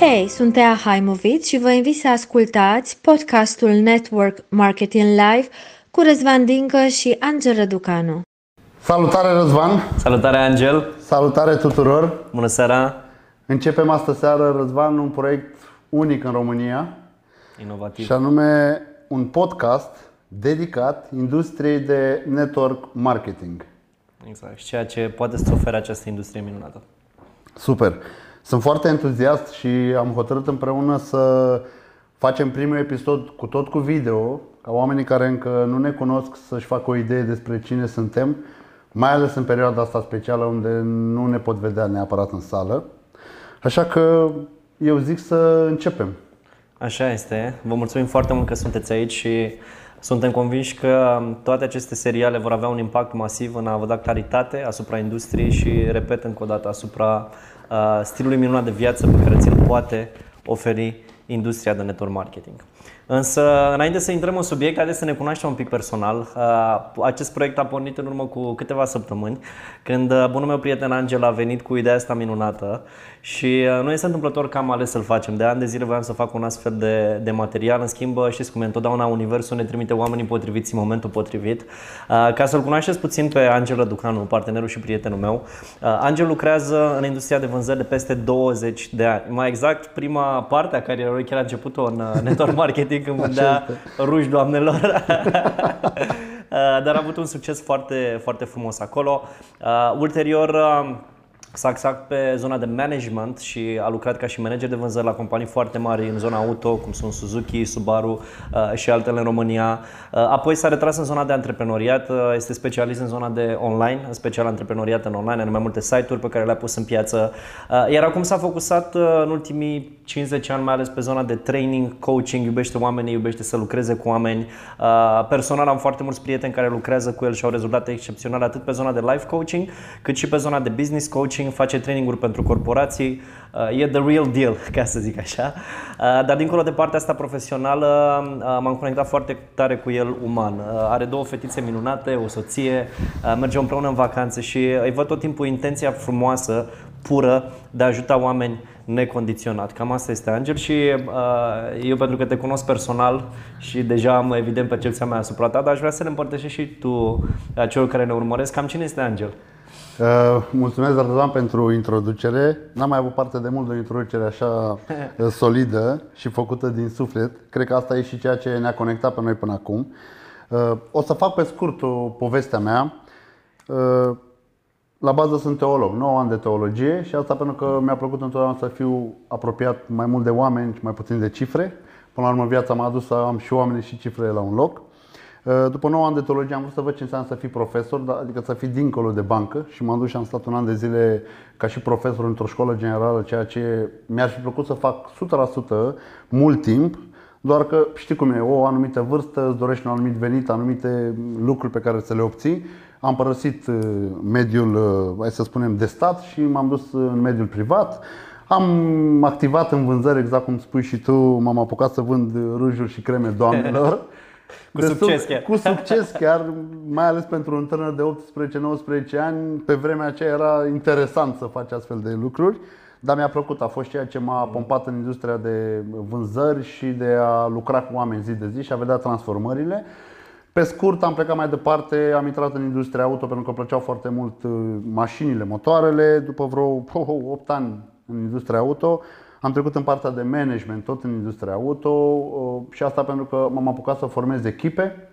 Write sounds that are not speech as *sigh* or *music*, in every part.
Hei, sunt Ea Haimovic și vă invit să ascultați podcastul Network Marketing Live cu Răzvan Dincă și Angel Răducanu. Salutare Răzvan! Salutare Angel! Salutare tuturor! Bună seara! Începem astă seară, Răzvan, un proiect unic în România Inovativ. și anume un podcast dedicat industriei de network marketing. Exact. Și ceea ce poate să ofere această industrie minunată. Super! Sunt foarte entuziast și am hotărât împreună să facem primul episod cu tot cu video, ca oamenii care încă nu ne cunosc să-și facă o idee despre cine suntem, mai ales în perioada asta specială unde nu ne pot vedea neapărat în sală. Așa că eu zic să începem. Așa este. Vă mulțumim foarte mult că sunteți aici și suntem convinși că toate aceste seriale vor avea un impact masiv în a vă da claritate asupra industriei și, repet încă o dată, asupra uh, stilului minunat de viață pe care ți-l poate oferi industria de network marketing. Însă, înainte să intrăm în subiect, haideți să ne cunoaștem un pic personal. Uh, acest proiect a pornit în urmă cu câteva săptămâni, când uh, bunul meu prieten Angel a venit cu ideea asta minunată și uh, nu este întâmplător că am ales să-l facem. De ani de zile voiam să fac un astfel de, de material. În schimb, știți cum e, întotdeauna Universul ne trimite oamenii potriviți în momentul potrivit. Ca să-l cunoașteți puțin pe Angel Răducanu, partenerul și prietenul meu, Angel lucrează în industria de vânzări de peste 20 de ani. Mai exact, prima parte a carierei chiar a început-o în *laughs* network marketing știi, când vândea ruși doamnelor. *laughs* Dar a avut un succes foarte, foarte frumos acolo. Uh, ulterior, uh, S-a axat pe zona de management și a lucrat ca și manager de vânzări la companii foarte mari în zona auto, cum sunt Suzuki, Subaru uh, și altele în România. Uh, apoi s-a retras în zona de antreprenoriat, uh, este specialist în zona de online, în special antreprenoriat în online, în mai multe site-uri pe care le-a pus în piață. Iar acum s-a focusat în ultimii 50 ani mai ales pe zona de training, coaching, iubește oamenii, iubește să lucreze cu oameni. Personal am foarte mulți prieteni care lucrează cu el și au rezultate excepționale atât pe zona de life coaching, cât și pe zona de business coaching coaching, face traininguri pentru corporații, uh, e the real deal, *laughs* ca să zic așa. Uh, dar dincolo de partea asta profesională, uh, m-am conectat foarte tare cu el uman. Are două fetițe minunate, o soție, mergem împreună în vacanțe și îi văd tot timpul intenția frumoasă, pură, de a ajuta oameni necondiționat. Cam asta este Angel și eu pentru că te cunosc personal și deja am evident percepția mea asupra ta, dar aș vrea să ne împărtășești și tu celor care ne urmăresc. Cam cine este Angel? Uh, mulțumesc, Răzvan, pentru introducere. N-am mai avut parte de mult de o introducere așa *laughs* uh, solidă și făcută din suflet. Cred că asta e și ceea ce ne-a conectat pe noi până acum. Uh, o să fac pe scurt o povestea mea. La bază sunt teolog, 9 ani de teologie și asta pentru că mi-a plăcut întotdeauna să fiu apropiat mai mult de oameni și mai puțin de cifre. Până la urmă viața m-a adus să am și oameni și cifre la un loc. Uh, după 9 ani de teologie am vrut să văd ce înseamnă să fii profesor, da, adică să fii dincolo de bancă și m-am dus și am stat un an de zile ca și profesor într-o școală generală, ceea ce mi-ar fi plăcut să fac 100% mult timp, doar că știi cum e, o anumită vârstă, îți dorești un anumit venit, anumite lucruri pe care să le obții. Am părăsit uh, mediul, uh, hai să spunem, de stat și m-am dus în mediul privat. Am activat în vânzări, exact cum spui și tu, m-am apucat să vând rujuri și creme doamnelor. *laughs* Cu succes chiar. Cu succes chiar, mai ales pentru un tânăr de 18-19 ani, pe vremea aceea era interesant să faci astfel de lucruri. Dar mi-a plăcut, a fost ceea ce m-a pompat în industria de vânzări și de a lucra cu oameni zi de zi și a vedea transformările. Pe scurt, am plecat mai departe, am intrat în industria auto pentru că îmi plăceau foarte mult uh, mașinile, motoarele. După vreo 8 ani în industria auto, am trecut în partea de management, tot în industria auto uh, și asta pentru că m-am apucat să formez echipe.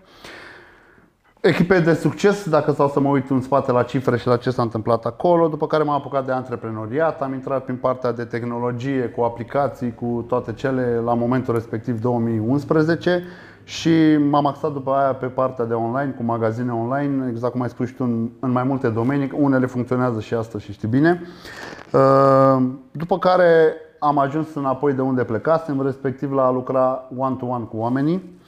Echipe de succes, dacă stau să mă uit în spate la cifre și la ce s-a întâmplat acolo, după care m-am apucat de antreprenoriat, am intrat prin partea de tehnologie, cu aplicații, cu toate cele la momentul respectiv 2011 și m-am axat după aia pe partea de online, cu magazine online, exact cum ai spus și tu, în, în mai multe domenii. Unele funcționează și astăzi și știi bine. Uh, după care am ajuns înapoi de unde plecasem, respectiv la a lucra one-to-one cu oamenii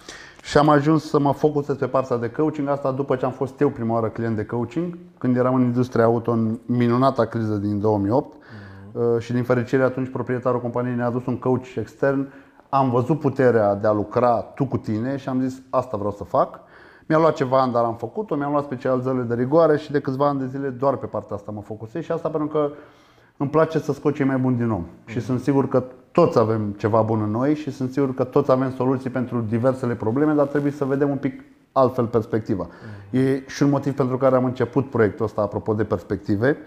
și am ajuns să mă focusez pe partea de coaching, asta după ce am fost eu prima oară client de coaching, când eram în industria auto în minunata criză din 2008 uh-huh. și din fericire atunci proprietarul companiei ne-a adus un coach extern. Am văzut puterea de a lucra tu cu tine și am zis asta vreau să fac. Mi-a luat ceva ani, dar am făcut-o, mi-am luat specializările de rigoare și de câțiva ani de zile doar pe partea asta mă focusez și asta pentru că îmi place să scot cei mai buni din om. Și sunt sigur că toți avem ceva bun în noi și sunt sigur că toți avem soluții pentru diversele probleme, dar trebuie să vedem un pic altfel perspectiva. E și un motiv pentru care am început proiectul ăsta, apropo de perspective.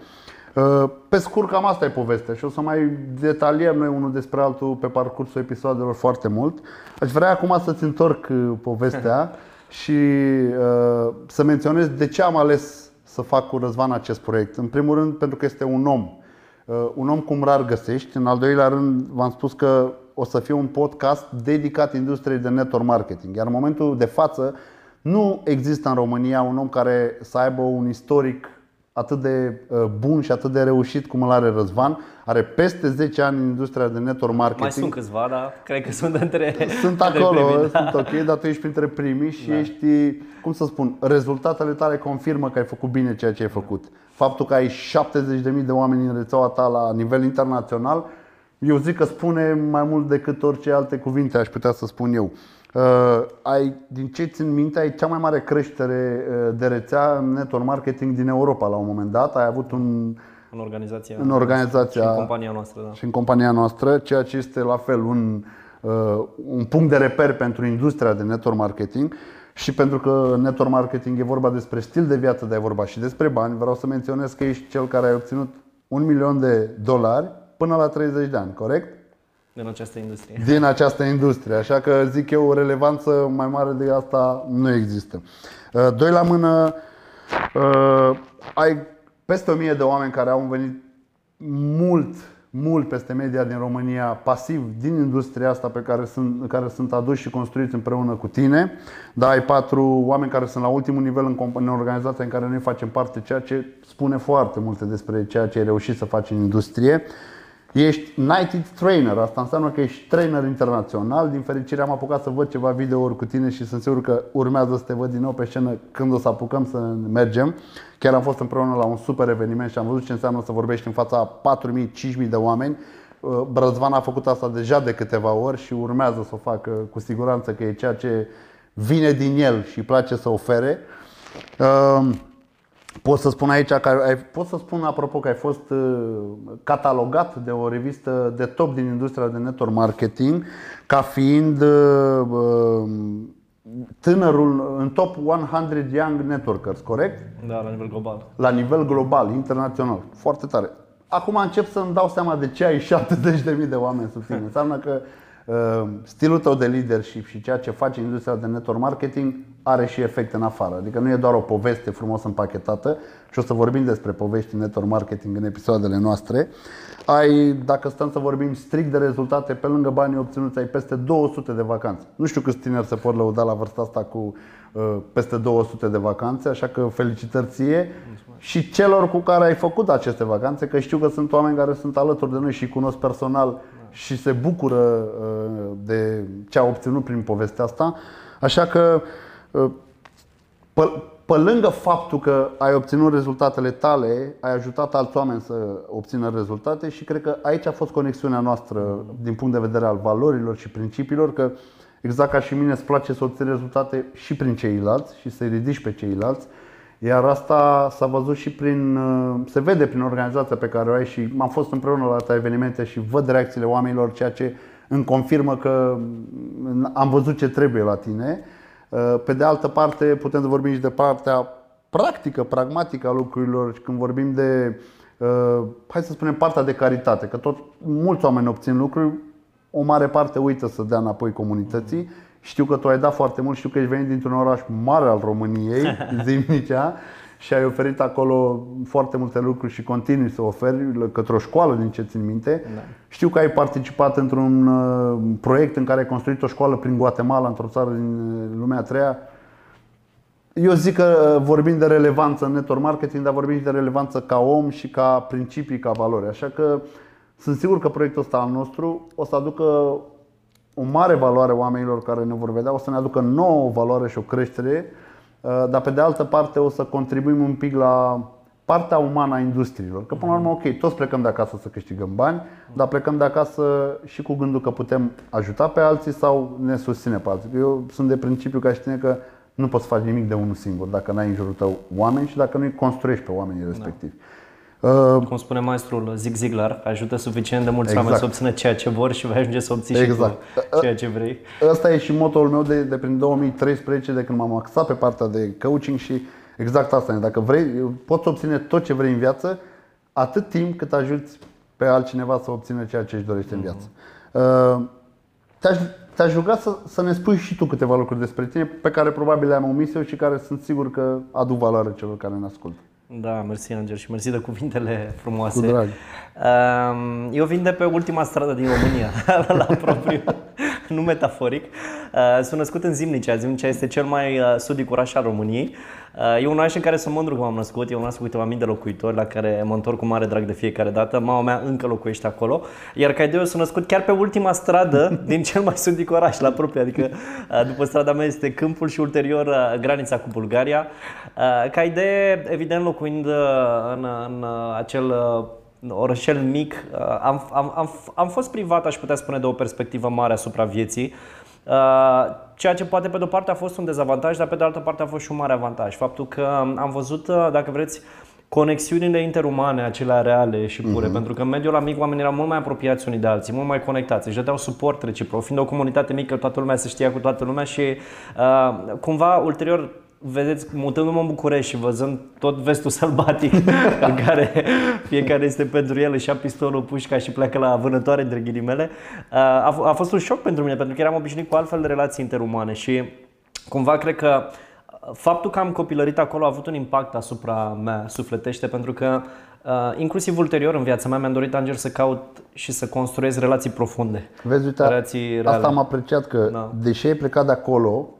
Uh, Pe scurt, cam asta e povestea și o să mai detaliem noi unul despre altul pe parcursul episoadelor foarte mult. Aș vrea acum să-ți întorc uh, povestea *laughs* și uh, să menționez de ce am ales să fac cu Răzvan acest proiect. În primul rând, pentru că este un om. Uh, un om cum rar găsești. În al doilea rând, v-am spus că o să fie un podcast dedicat industriei de network marketing. Iar în momentul de față, nu există în România un om care să aibă un istoric atât de uh, bun și atât de reușit cum îl are Răzvan. Are peste 10 ani în industria de network marketing. Mai sunt câțiva, dar cred că sunt între Sunt între acolo, primii, da. sunt ok, dar tu ești printre primii și ești, cum să spun, rezultatele tale confirmă că ai făcut bine ceea ce ai făcut. Faptul că ai 70.000 de oameni în rețeaua ta la nivel internațional, eu zic că spune mai mult decât orice alte cuvinte aș putea să spun eu. Uh, ai, din ce țin minte, ai cea mai mare creștere uh, de rețea în network marketing din Europa la un moment dat. Ai avut un, în organizația, În organizația- și în compania noastră. Da. și în compania noastră, ceea ce este la fel un, uh, un punct de reper pentru industria de network marketing și pentru că network marketing e vorba despre stil de viață, dar e vorba și despre bani, vreau să menționez că ești cel care a obținut un milion de dolari până la 30 de ani, corect? În această industrie. Din această industrie, așa că zic eu o relevanță mai mare de asta nu există. Uh, Doi la mână, uh, ai peste 1000 de oameni care au venit mult, mult peste media din România, pasiv din industria asta pe care sunt, care sunt aduși și construiți împreună cu tine. Da, ai patru oameni care sunt la ultimul nivel în, comp- în organizația în care noi facem parte, ceea ce spune foarte multe despre ceea ce ai reușit să faci în industrie. Ești Knighted Trainer, asta înseamnă că ești trainer internațional. Din fericire am apucat să văd ceva videouri cu tine și sunt sigur că urmează să te văd din nou pe scenă când o să apucăm să mergem. Chiar am fost împreună la un super eveniment și am văzut ce înseamnă să vorbești în fața 4.000-5.000 de oameni. Uh, Brăzvan a făcut asta deja de câteva ori și urmează să o facă cu siguranță că e ceea ce vine din el și îi place să ofere. Uh, Pot să spun aici că ai, pot să spun apropo că ai fost uh, catalogat de o revistă de top din industria de network marketing ca fiind uh, uh, tânărul în top 100 young networkers, corect? Da, la nivel global. La nivel global, internațional. Foarte tare. Acum încep să-mi dau seama de ce ai *laughs* 70.000 de oameni sub tine. Înseamnă că uh, stilul tău de leadership și ceea ce face industria de network marketing are și efect în afară. Adică nu e doar o poveste frumos împachetată și o să vorbim despre povești în network marketing în episoadele noastre. Ai, dacă stăm să vorbim strict de rezultate, pe lângă banii obținuți, ai peste 200 de vacanțe. Nu știu câți tineri se pot lăuda la vârsta asta cu uh, peste 200 de vacanțe, așa că felicitări ție și celor cu care ai făcut aceste vacanțe, că știu că sunt oameni care sunt alături de noi și îi cunosc personal și se bucură uh, de ce au obținut prin povestea asta. Așa că uh, pe, pe lângă faptul că ai obținut rezultatele tale, ai ajutat alți oameni să obțină rezultate și cred că aici a fost conexiunea noastră din punct de vedere al valorilor și principiilor, că exact ca și mine îți place să obții rezultate și prin ceilalți și să-i ridici pe ceilalți. Iar asta s-a văzut și prin, uh, se vede prin organizația pe care o ai și am fost împreună la atâtea evenimente și văd reacțiile oamenilor, ceea ce îmi confirmă că mm, am văzut ce trebuie la tine. Uh, Pe de altă parte, putem să vorbim și de partea practică, pragmatică a lucrurilor și când vorbim de, uh, hai să spunem, partea de caritate, că tot mulți oameni obțin lucruri, o mare parte uită să dea înapoi comunității. Știu că tu ai dat foarte mult, știu că ești venit dintr-un oraș mare al României, *laughs* Zimnicea, și ai oferit acolo foarte multe lucruri și continui să oferi către o școală, din ce țin minte. Da. Știu că ai participat într-un uh, proiect în care ai construit o școală prin Guatemala, într-o țară din uh, lumea a treia. Eu zic că uh, vorbim de relevanță în network marketing, dar vorbim și de relevanță ca om și ca principii, ca valori. Așa că sunt sigur că proiectul ăsta al nostru o să aducă o mare valoare oamenilor care ne vor vedea, o să ne aducă nouă valoare și o creștere, uh, dar pe de altă parte o să contribuim un pic la partea umană a industriilor. Că până la urmă, ok, toți plecăm de acasă să câștigăm bani, dar plecăm de acasă și cu gândul că putem ajuta pe alții sau ne susține pe alții. Eu sunt de principiu ca și tine că nu poți face nimic de unul singur dacă n-ai în jurul tău oameni și dacă nu-i construiești pe oamenii respectivi. Uh, Cum spune maestrul Zig Ziglar, ajută suficient de mulți Exact. oameni să obțină ceea ce vor și vei ajunge să obții Exact. și tu ceea ce vrei. Ăsta e și motoul meu de, de prin 2013, de când m-am axat pe partea de coaching și exact asta e. Dacă vrei, poți obține tot ce vrei în viață, atât timp cât ajuți pe altcineva să obțină ceea ce își dorește în viață. Uh, Te-aș, te-aș ruga să, să ne spui și tu câteva lucruri despre tine pe care probabil le-am omis eu și care sunt sigur că aduc valoare celor care ne ascultă. Da, mersi Angel și mersi de cuvintele frumoase. Cu drag. Um, Eu vin de pe ultima stradă din România, *laughs* la propriu, nu metaforic. Uh, Sunt născut în Zimnicea. Zimnicea este cel mai uh, sudic oraș al României. Uh, E un oraș în care sunt mândru că m-am născut. E un oraș cu câteva mii de locuitori la care mă întorc cu mare drag de fiecare dată. Mama mea încă locuiește acolo. Iar ca idee eu sunt născut chiar pe ultima stradă *laughs* din cel mai sudic oraș, la propriu. Adică uh, după strada mea este câmpul și ulterior uh, granița cu Bulgaria. Uh, Ca idee, evident, locuind uh, în, în uh, acel uh, orășel mic, uh, am, am, am, am fost privat, aș putea spune, de o perspectivă mare asupra vieții. Uh, Ceea ce poate pe de-o parte a fost un dezavantaj, dar pe de altă parte a fost și un mare avantaj. Faptul că am văzut, uh, dacă vreți, conexiunile interumane, acelea reale și pure, uh-huh. pentru că în mediul ăla mic oamenii erau mult mai apropiați unii de alții, mult mai conectați, își dădeau suport reciproc, fiind o comunitate mică, toată lumea se știa cu toată lumea și uh, cumva ulterior vedeți, mutându-mă în București și văzând tot vestul *laughs* sălbatic în care fiecare este pentru el, își ia pistolul, pușca și pleacă la vânătoare, între ghilimele, a, f- a fost un șoc pentru mine, pentru că eram obișnuit cu altfel de relații interumane și cumva cred că faptul că am copilărit acolo a avut un impact asupra mea sufletește, pentru că uh, inclusiv ulterior în viața mea mi-am dorit, Angel, să caut și să construiesc relații profunde. Vezi, uite, Relații reale. asta am apreciat că, Da. deși ai plecat de acolo, uh,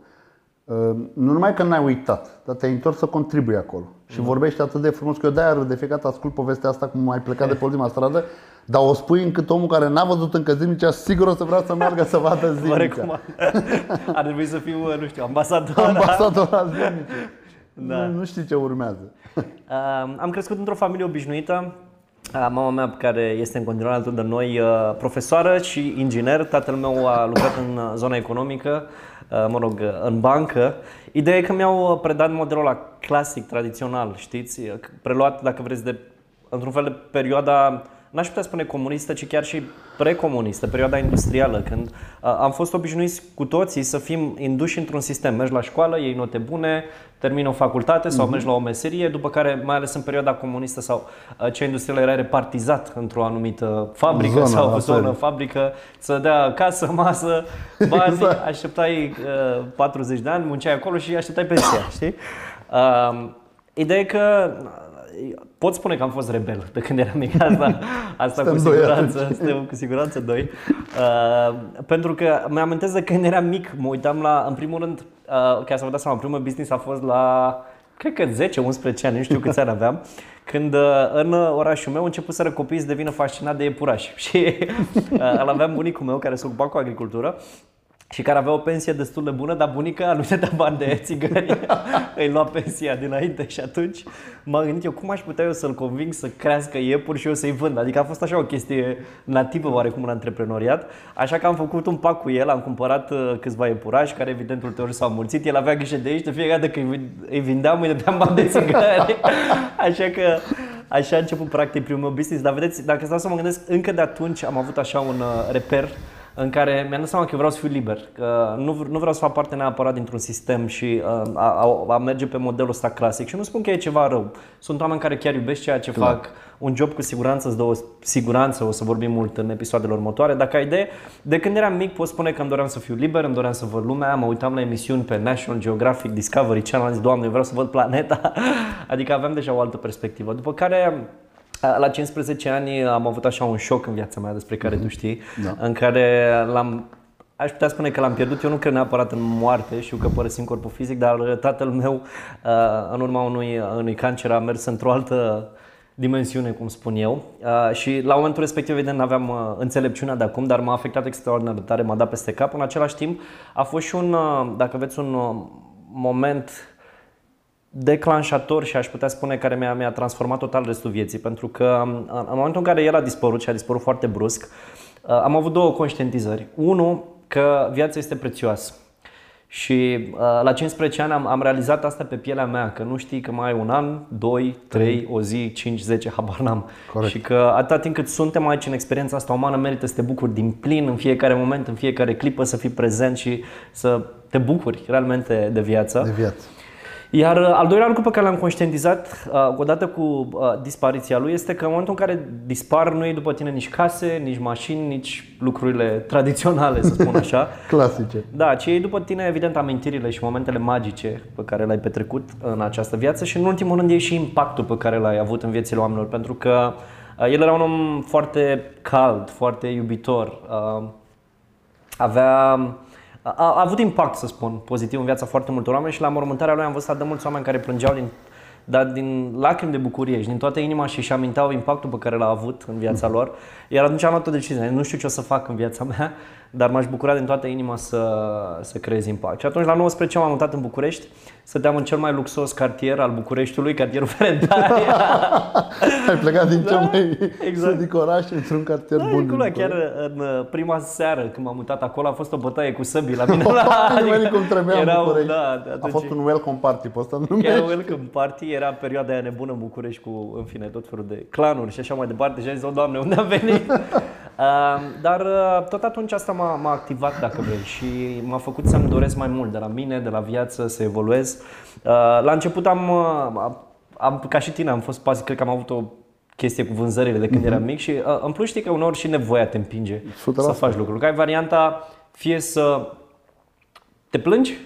nu numai că n-ai uitat, dar te-ai întors să contribui acolo. Și vorbești atât de frumos că eu de-aia de fiecare dată ascult povestea asta cum ai plecat de pe *laughs* ultima stradă, dar o spui încât omul care n-a văzut încă zimnicea, sigur o să vrea să meargă să vadă *laughs* Vă zimnicea. recomand. Ar trebui să fiu, nu știu, ambasador. Ambasador la zimnice. Da. Nu, nu știi ce urmează. *laughs* Uh, am crescut într-o familie obișnuită. Uh, Mama mea, care este în continuare alături de noi, uh, profesoară și inginer. Tatăl meu a lucrat în uh, zona economică, uh, mă rog, uh, în bancă. Ideea e că mi-au uh, predat modelul ăla clasic, tradițional, știți? Uh, Preluat, dacă vreți, de, într-un fel de perioada n-aș putea spune comunistă, ci chiar și precomunistă, perioada industrială, când uh, am fost obișnuiți cu toții să fim induși într-un sistem. Mergi la școală, iei note bune, termini o facultate sau mergi la o meserie, după care, mai ales în perioada comunistă sau uh, cea industrială, era repartizat într-o anumită fabrică Zonă, sau la zonă, fel. fabrică, să dea casă, masă, bani, Exact. așteptai uh, 40 de ani, munceai acolo și așteptai pensia, *coughs* știi? Uh, ideea e că uh, pot spune că am fost rebel de când eram mic, asta, *laughs* asta cu Suntem doi siguranță, atunci. suntem cu siguranță doi. Uh, pentru că mi-amintesc de când eram mic, mă uitam la, în primul rând, uh, ca să vă dați seama, primul business a fost la, cred că 10-11 ani, nu știu câți ani aveam, când uh, în orașul meu începuseră copiii să devină fascinați de iepurași. *laughs* Și uh, îl aveam bunicul meu care se ocupa cu agricultură și care avea o pensie destul de bună, dar bunica nu dădea bani de țigări, *laughs* îi lua pensia dinainte și atunci m-am gândit eu cum aș putea eu să-l conving să crească iepuri și eu să-i vând. Adică a fost așa o chestie nativă oarecum în antreprenoriat, așa că am făcut un pact cu el, am cumpărat uh, câțiva iepurași care evident ulterior s-au mulțit, el avea grijă de ei și de fiecare dată când îi- îi vindeam îi dădeam bani de țigări. *laughs* așa că așa a început practic primul meu business, dar vedeți, dacă stau să mă gândesc, încă de atunci am avut așa un uh, reper în care mi-am dat seama că eu vreau să fiu liber, că nu, v- nu vreau să fac parte neapărat dintr-un sistem și uh, a, a, a merge pe modelul ăsta clasic. Și nu spun că e ceva rău. Sunt oameni care chiar iubesc ceea ce fac, un job cu siguranță îți dă o siguranță, o să vorbim mult în episoadele următoare, dar ca idee, de când eram mic pot spune că îmi doream să fiu liber, îmi doream să văd lumea, mă uitam la emisiuni pe National Geographic, Discovery Channel, am zis, Doamne, eu vreau să văd planeta, *laughs* adică aveam deja o altă perspectivă. După care la 15 ani am avut așa un șoc în viața mea despre care tu știi, Da. în care l-am Aș putea spune că l-am pierdut, eu nu cred neapărat în moarte, știu că părăsim corpul fizic, dar tatăl meu, uh, în urma unui, unui cancer, a mers într-o altă dimensiune, cum spun eu. Uh, Și la momentul respectiv, evident, nu aveam uh, înțelepciunea de acum, dar m-a afectat extraordinar de tare, m-a dat peste cap. În același timp, a fost și un, uh, dacă aveți un uh, moment declanșator și aș putea spune care mi-a, mi-a transformat total restul vieții. Pentru că în, în momentul în care el a dispărut și a dispărut foarte brusc, uh, am avut două conștientizări. Unu, că viața este prețioasă. Și uh, la 15 ani am, am realizat asta pe pielea mea, că nu știi că mai ai un an, 2, 3, o zi, 5, 10, habar n-am. Corect. Și că atâta timp cât suntem aici în experiența asta umană, merită să te bucuri din plin în fiecare moment, în fiecare clipă, să fii prezent și să te bucuri realmente de viață. De viață. Iar uh, al doilea lucru pe care l-am conștientizat uh, odată cu uh, dispariția lui este că în momentul în care dispar nu e după tine nici case, nici mașini, nici lucrurile tradiționale, să spun așa. *laughs* Clasice. Da, ci e după tine, evident, amintirile și momentele magice pe care le-ai petrecut în această viață și, în ultimul rând, e și impactul pe care l-ai avut în viețile oamenilor, pentru că uh, el era un om foarte cald, foarte iubitor, uh, avea a, a avut impact, să spun, pozitiv în viața foarte multor oameni și la mormântarea lui am văzut atât de mulți oameni care plângeau din, dar din lacrimi de bucurie și din toată inima și își aminteau impactul pe care l-a avut în viața lor. Iar atunci am luat o decizie, nu știu ce o să fac în viața mea, dar m-aș bucura din toată inima să, să creez impact. Și atunci la 19 m-am mutat în București, stăteam în cel mai luxos cartier al Bucureștiului, cartierul Ferendaria. *laughs* Ai plecat din Da, cel mai exact. sădic oraș într-un cartier Da, bun. acolo, din chiar București. în uh, prima seară când m-am mutat acolo a fost o bătaie cu săbii la mine. *laughs* la, Nimeni cum trebuia în erau, București. da, de A atunci- fost un welcome party pe ăsta, nu Chiar numești? welcome party era perioada aia nebună în București cu, în fine, tot felul de clanuri și așa mai departe și am zis, o, Doamne, unde am venit? *laughs* uh, dar uh, tot atunci asta m-a, m-a activat, dacă vrei, și m-a făcut să-mi doresc mai mult de la mine, de la viață, să evoluez. Uh, la început am, uh, am, ca și tine, am fost pasiv, cred că am avut o chestie cu vânzările de când eram mic și uh, în plus știi că uneori și nevoia te împinge 100%. să faci lucruri. Că ai varianta fie să te plângi,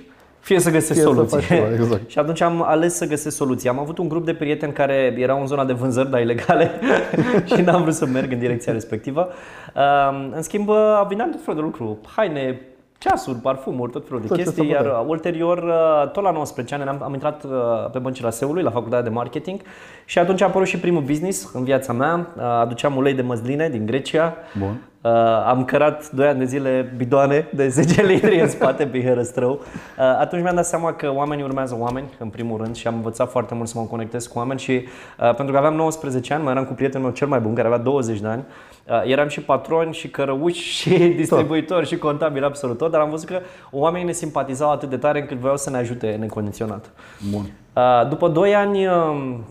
fie să găsești Fie să soluții. faci ceva, exact. *laughs* și atunci am ales să găsesc soluții. Am avut un grup de prieteni care erau în zona de vânzări, dar ilegale *laughs* și n-am vrut să merg în direcția respectivă. Um, În schimb, vineam tot felul de lucruri, haine, ceasuri, parfumuri, tot felul de Tot ce chestii, se iar putea. ulterior, uh, tot la 19 ani, am, am intrat uh, pe băncile ASEU-ului, la facultatea de marketing și atunci a apărut și primul business în viața mea. Uh, Aduceam ulei de măsline din Grecia. Bun. Uh, am cărat 2 ani de zile bidoane de 10 *laughs* litri în spate pe Herăstrău. Uh, atunci mi-am dat seama că oamenii urmează oameni, în primul rând, și am învățat foarte mult să mă conectez cu oameni și uh, pentru că aveam 19 ani, mai eram cu prietenul meu cel mai bun, care avea 20 de ani, uh, eram și patron, și cărăuși, *laughs* și distribuitor, și contabil, absolut tot, dar am văzut că oamenii ne simpatizau atât de tare încât voiau să ne ajute necondiționat. Bun. Uh, După 2 ani um,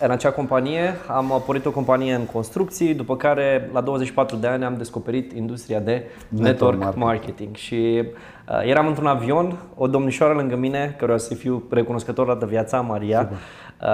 în acea companie am pornit o companie în construcții, după care la 24 de ani am descoperit industria de network, marketing. marketing. și uh, eram într-un avion, o domnișoară lângă mine, care o să fiu recunoscător toată viața, Maria, uh,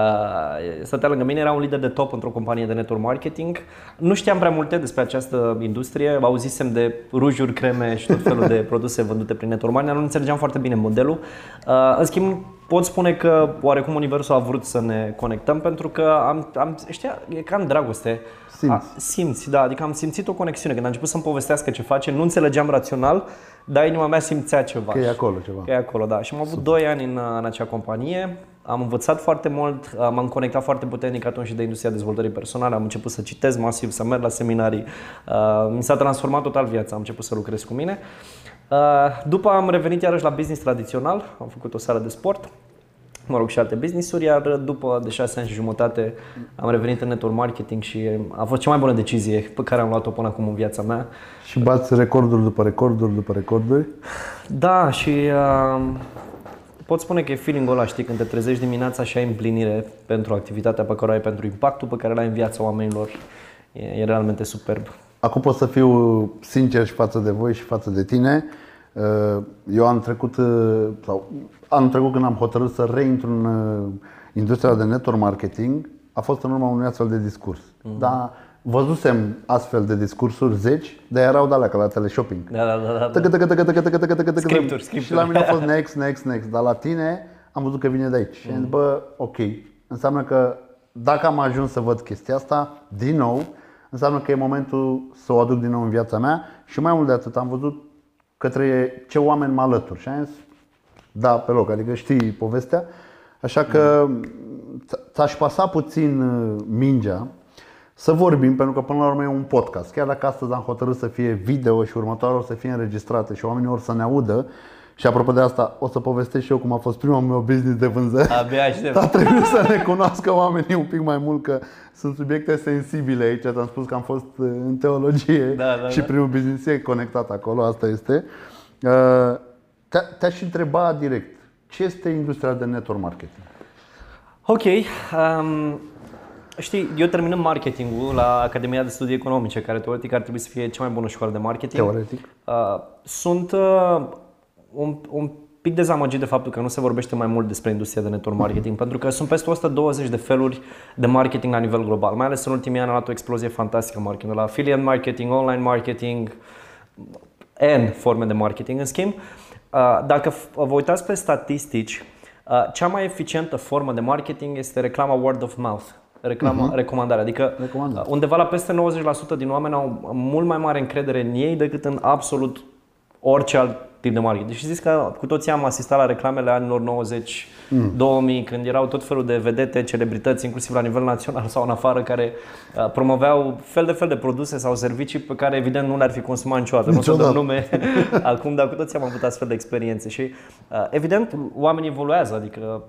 stătea lângă mine, era un lider de top într-o companie de network marketing. Nu știam prea multe despre această industrie, auzisem de rujuri, creme și tot felul de *laughs* produse vândute prin network marketing, dar nu înțelegeam foarte bine modelul. Uh, în schimb, pot spune că oarecum universul a vrut să ne conectăm pentru că am, am știa, e ca în dragoste. Simți. A, simți, da, adică am simțit o conexiune. Când a început să-mi povestească ce face, nu înțelegeam rațional, dar inima mea simțea ceva. Că e acolo ceva. Că e acolo, da. Și am avut 2 ani în, în acea companie, am învățat foarte mult, m-am conectat foarte puternic atunci și de industria dezvoltării personale, am început să citesc masiv, să merg la seminarii, Uh, mi s-a transformat total viața, am început să lucrez cu mine. Uh, După am revenit iarăși la business tradițional, am făcut o sală de sport, mă rog, și alte business-uri, iar după de șase ani și jumătate am revenit în network marketing și a fost cea mai bună decizie pe care am luat-o până acum în viața mea. Și bați recorduri după recorduri după recorduri. Da, și uh, pot spune că e feeling-ul ăla, știi, când te trezești dimineața și ai împlinire pentru activitatea pe care o ai, pentru impactul pe care l-ai în viața oamenilor. E, e realmente superb. Acum pot să fiu sincer și față de voi și față de tine. Uh, Eu am trecut, uh, sau anul trecut când am hotărât să reintru în uh, industria de network marketing, a fost în urma unui astfel de discurs. Dar văzusem astfel de discursuri zeci, dar erau de alea ca la teleshopping. Da, da, da, da. Tăcă, tăcă, tăcă, tăcă, tăcă, tăcă, tăcă, tăcă. Scripturi, Și scripturi. la mine a fost *laughs* next, next, next. Dar la tine am văzut că vine de aici. Și am zis, bă, ok. Înseamnă că dacă am ajuns să văd chestia asta, din nou, înseamnă că e momentul să o aduc din nou în viața mea. Și mai mult de atât, am văzut către ce oameni mă alătur. Și am zis, da, pe loc, adică știi povestea. Așa că ți- ți-aș pasa puțin uh, mingea să vorbim, pentru că până la urmă e un podcast. Chiar dacă astăzi am hotărât să fie video și următoarea o să fie înregistrată și oamenii or să ne audă, și apropo de asta, o să povestesc și eu cum a fost primul meu business de vânzări. Abia aștept. *laughs* Dar trebuie să ne cunoască oamenii un pic mai mult că sunt subiecte sensibile aici. Ți-am spus că am fost uh, în teologie Da, da, și da. primul business e conectat acolo, asta este. Uh, Te- Te-aș întreba direct, ce este industria de network marketing? Ok. Um, știi, eu terminând marketingul la Academia de Studii Economice, care teoretic ar trebui să fie cea mai bună școală de marketing. Teoretic. Uh, sunt uh, un, un pic dezamăgit de faptul că nu se vorbește mai mult despre industria de network marketing, pentru că sunt peste 120 de feluri de marketing la nivel global. Mai ales în ultimii ani a luat o explozie fantastică marketing, la affiliate marketing, online marketing, N forme de marketing. În schimb, uh, dacă f- vă uitați pe statistici, uh, cea mai eficientă formă de marketing este reclama word of mouth, reclama, recomandare. Adică Recomandare. uh, undeva la peste 90% din oameni au mult mai mare încredere în ei decât în absolut orice alt tip de marketing. Și zis că cu toții am asistat la reclamele anilor 90, 2000, când erau tot felul de vedete, celebrități, inclusiv la nivel național *laughs* sau în afară, care uh, promoveau fel de fel de produse sau servicii pe care evident nu le-ar fi consumat niciodată. Nu o să dăm Niciodată. nume *laughs* acum, dar cu toții am avut astfel de experiențe și uh, evident oamenii evoluează, adică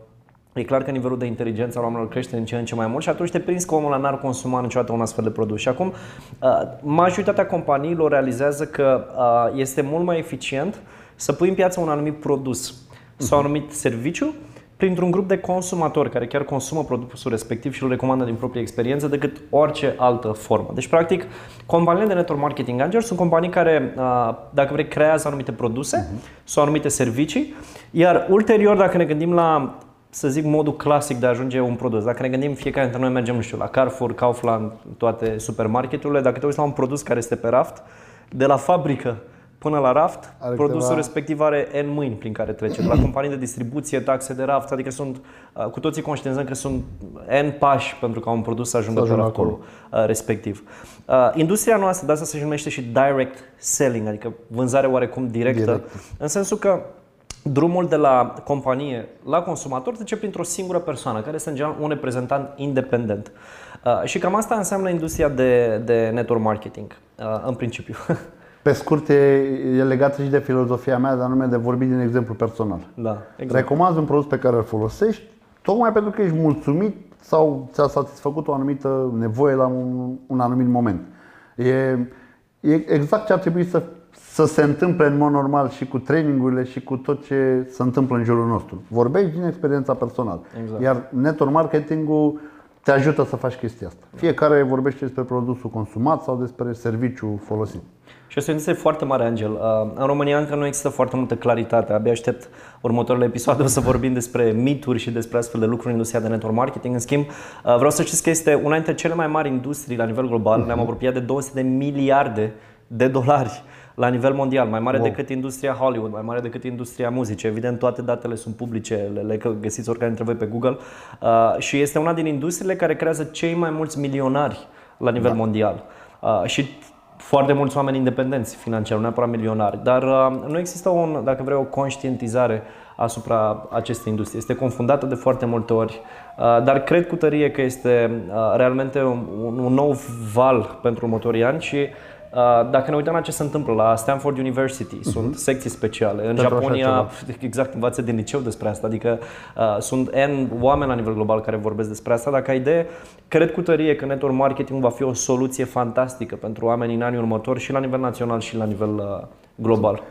E clar că nivelul de inteligență al oamenilor crește în ce în ce mai mult și atunci te prinzi că omul ăla n-ar consuma niciodată un astfel de produs. Și acum, uh, majoritatea companiilor realizează că uh, este mult mai eficient să pui în piață un anumit produs sau un anumit serviciu printr-un grup de consumatori care chiar consumă produsul respectiv și îl recomandă din proprie experiență decât orice altă formă. Deci, practic, companiile de network marketing angel sunt companii care, uh, dacă vrei, creează anumite produse sau anumite servicii, iar ulterior, dacă ne gândim la să zic, modul clasic de a ajunge un produs. Dacă ne gândim, fiecare dintre noi mergem, nu știu, la Carrefour, Kaufland, toate supermarketurile, dacă te uiți la un produs care este pe raft, de la fabrică până la raft, Are produsul câteva- respectiv are N mâini prin care trece. De la companii de distribuție, taxe de raft, adică sunt, uh, cu toții conștientizăm că sunt N pași pentru ca un produs să ajungă Să pe ajungă raftul uh, respectiv. Uh, Industria noastră, de asta se numește și direct selling, adică vânzare oarecum directă, Direct. în sensul că drumul de la companie la consumator trece printr-o singură persoană, care este în general un reprezentant independent. Uh, și cam asta înseamnă industria de, de network marketing, uh, în principiu. *laughs* Pe scurt, e, e legată și de filozofia mea, dar anume de vorbi din exemplu personal. da, exact. Recomanzi un produs pe care îl folosești tocmai pentru că ești mulțumit sau ți-a satisfăcut o anumită nevoie la un, un anumit moment. E, e exact ce ar trebui să, să se întâmple în mod normal și cu trainingurile și cu tot ce se întâmplă în jurul nostru. Vorbești din experiența personală. Exact. Iar network marketingul te ajută să faci chestia asta. Fiecare vorbește despre produsul consumat sau despre serviciul folosit. Și este o industrie foarte mare, Angel. Uh, În România încă nu există foarte multă claritate. Abia aștept următoarele episoade o să vorbim despre mituri și despre astfel de lucruri în industria de network marketing. În schimb, uh, vreau să știți că este una dintre cele mai mari industrii la nivel global. Ne-am apropiat de 200 de miliarde de dolari la nivel mondial, mai mare Wow. decât industria Hollywood, mai mare decât industria muzicii. Evident, toate datele sunt publice, le, le găsiți oricare dintre voi pe Google. Uh, și este una din industriile care creează cei mai mulți milionari la nivel mondial. Uh, și foarte mulți oameni independenți financiar, nu neapărat milionari, dar uh, nu există, un, dacă vrei, o conștientizare asupra acestei industrie. Este confundată de foarte multe ori, uh, dar cred cu tărie că este uh, realmente un, un nou val pentru următorii ani și uh, dacă ne uităm la ce se întâmplă la Stanford University, sunt secții speciale. În Pentru așa Japonia, ceva. *laughs* exact, învață din liceu despre asta, adică uh, sunt N oameni la nivel global care vorbesc despre asta, dar ca idee, cred cu tărie că network marketing va fi o soluție fantastică pentru oameni în anii următori și la nivel național și la nivel uh, global.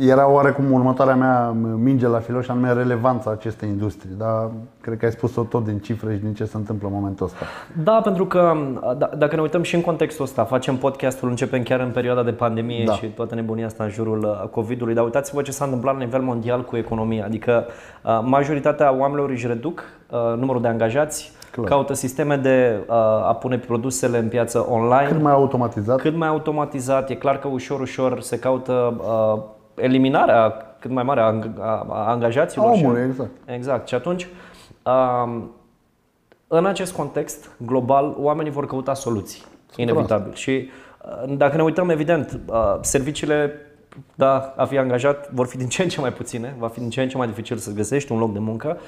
Era oarecum următoarea mea minge la filo și anume relevanța acestei industrii, dar cred că ai spus-o tot din cifre și din ce se întâmplă în momentul ăsta. Da, pentru că d- dacă ne uităm și în contextul ăsta, facem podcastul, începem chiar în perioada de pandemie Da. și toată nebunia asta în jurul uh, COVID-ului, dar uitați-vă ce s-a întâmplat la nivel mondial cu economia, adică uh, majoritatea oamenilor își reduc uh, numărul de angajați, Clar. caută sisteme de uh, a pune produsele în piață online, Cât mai automatizat, cât mai automatizat, e clar că ușor, ușor se caută uh, eliminarea cât mai mare a, ang- a, a angajaților. A și- omului, exact. Exact. Și atunci, um, în acest context global, oamenii vor căuta soluții, inevitabil. Și uh, dacă ne uităm, evident, uh, serviciile da, a fi angajat vor fi din ce în ce mai puține, va fi din ce în ce mai dificil să găsești un loc de muncă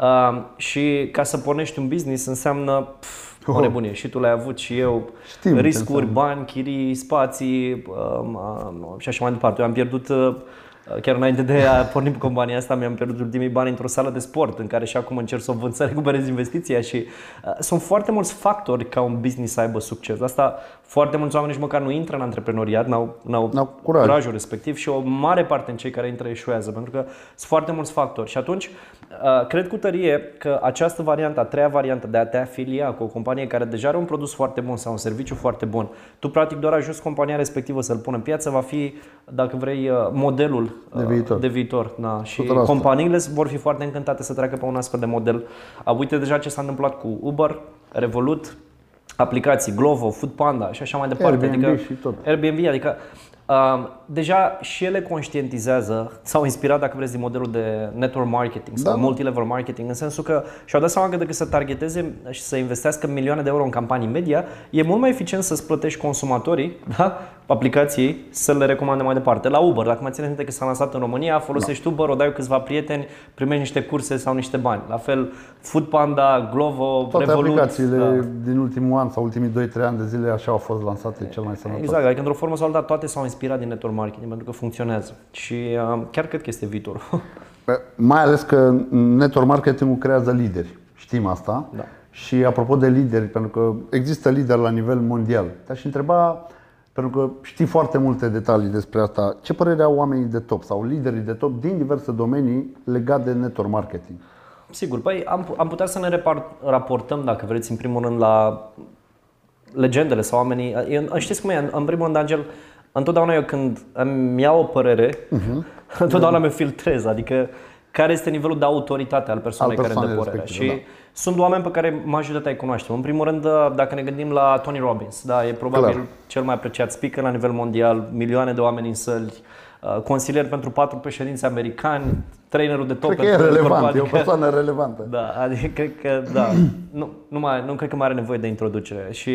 uh, și ca să pornești un business înseamnă pf, o Oh. nebunie și tu l-ai avut și eu, Știm ce riscuri, înseamnă. bani, chirii, spații um, um, și așa mai departe. Eu am pierdut uh, Chiar înainte de a porni pe compania asta, mi-am pierdut ultimii bani într-o sală de sport, în care și acum încerc să o vând, să recuperez investiția și uh, sunt foarte mulți factori ca un business să aibă succes. Asta Foarte mulți oameni nici măcar nu intră în antreprenoriat, n-au, n-au, N-au curaj. curajul respectiv și o mare parte în cei care intră eșuează, pentru că sunt foarte mulți factori. Și atunci, uh, cred cu tărie că această variantă, a treia variantă de a te afilia cu o companie care deja are un produs foarte bun sau un serviciu foarte bun, tu practic doar ajuți compania respectivă să-l pună în piață, va fi, dacă vrei, uh, modelul uh, De viitor. De viitor da. Și 100%. companiile vor fi foarte încântate să treacă pe un astfel de model. Uh, Uite deja ce s-a întâmplat cu Uber, Revolut, aplicații, Glovo, Foodpanda și așa mai departe. Airbnb adică, și tot. Airbnb, adică uh, deja și ele conștientizează, s-au inspirat, dacă vreți, din modelul de network marketing sau Da. multilevel marketing, în sensul că și-au dat seama că decât să targeteze și să investească milioane de euro în campanii media, e mult mai eficient să-ți plătești consumatorii, da? aplicației, să le recomande mai departe. La Uber, dacă mai țineți minte că s-a lansat în România, folosești Da. Uber, o dai cu câțiva prieteni, primești niște curse sau niște bani. La fel, Foodpanda, Glovo, Toate Revolut. aplicațiile da. din ultimul an sau ultimii 2-3 ani de zile așa au fost lansate cel mai sănătos. Exact, adică într-o formă sau alta toate s-au inspirat din network marketing pentru că funcționează și uh, chiar cred că este viitorul. *laughs* Bă, Mai ales că network marketingul creează lideri. Știm asta. Da. Și apropo de lideri, pentru că există lideri la nivel mondial. Te-aș întreba, pentru că știi foarte multe detalii despre asta, ce părere au oamenii de top sau liderii de top din diverse domenii legate de network marketing? Sigur, păi am, am putea să ne repar- raportăm, dacă vreți, în primul rând la legendele sau oamenii. Eu, știți cum e? În, în primul rând, Angel, întotdeauna eu când îmi iau o părere, Mhm. uh-huh. *laughs* întotdeauna mi filtrez, adică care este nivelul de autoritate al persoanei Al care îmi dă persoanei părerea. Și respective, sunt oameni pe care majoritatea îi cunoaștem. În primul rând, dacă ne gândim la Tony Robbins, da, e probabil Clar. cel mai apreciat speaker la nivel mondial, milioane de oameni în săli, uh, consilier pentru patru președinți americani, trainerul de top Cred că e pentru relevant, corp, e o adică- persoană relevantă. da, adică cred că da. *clears throat* Nu, nu, mai, nu cred că mai are nevoie de introducere. Și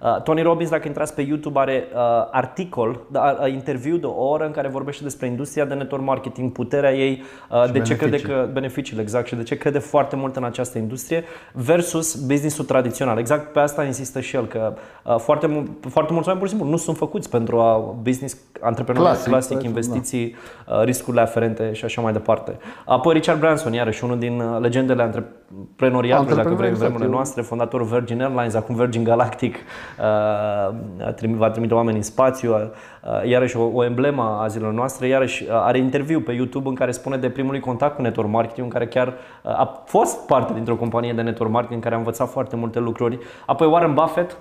uh, Tony Robbins, dacă intrați pe YouTube, are uh, articol, da, uh, interviu de o oră în care vorbește despre industria de network marketing, puterea ei, uh, de ce crede beneficii. că beneficiile, exact, și de ce crede foarte mult în această industrie versus businessul tradițional. Exact pe asta insistă și el, că uh, foarte, mul- foarte mulți oameni pur și simplu nu sunt făcuți pentru a business antreprenorial Clasic, clasic, clasic, investiții, uh, riscurile aferente și așa mai departe. Apoi Richard Branson, iarăși unul din uh, legendele antreprenoriatului, dacă vrei, în Antreprenor, vremurile exact, noastre, fondatorul Virgin Airlines, acum Virgin Galactic, uh, a trimit, va trimite oameni în spațiu, uh, iarăși o, o emblemă a zilelor noastre, iarăși uh, are interviu pe YouTube în care spune de primului contact cu network marketing, în care chiar uh, a fost parte dintr-o companie de network marketing în care a învățat foarte multe lucruri. Apoi Warren Buffett,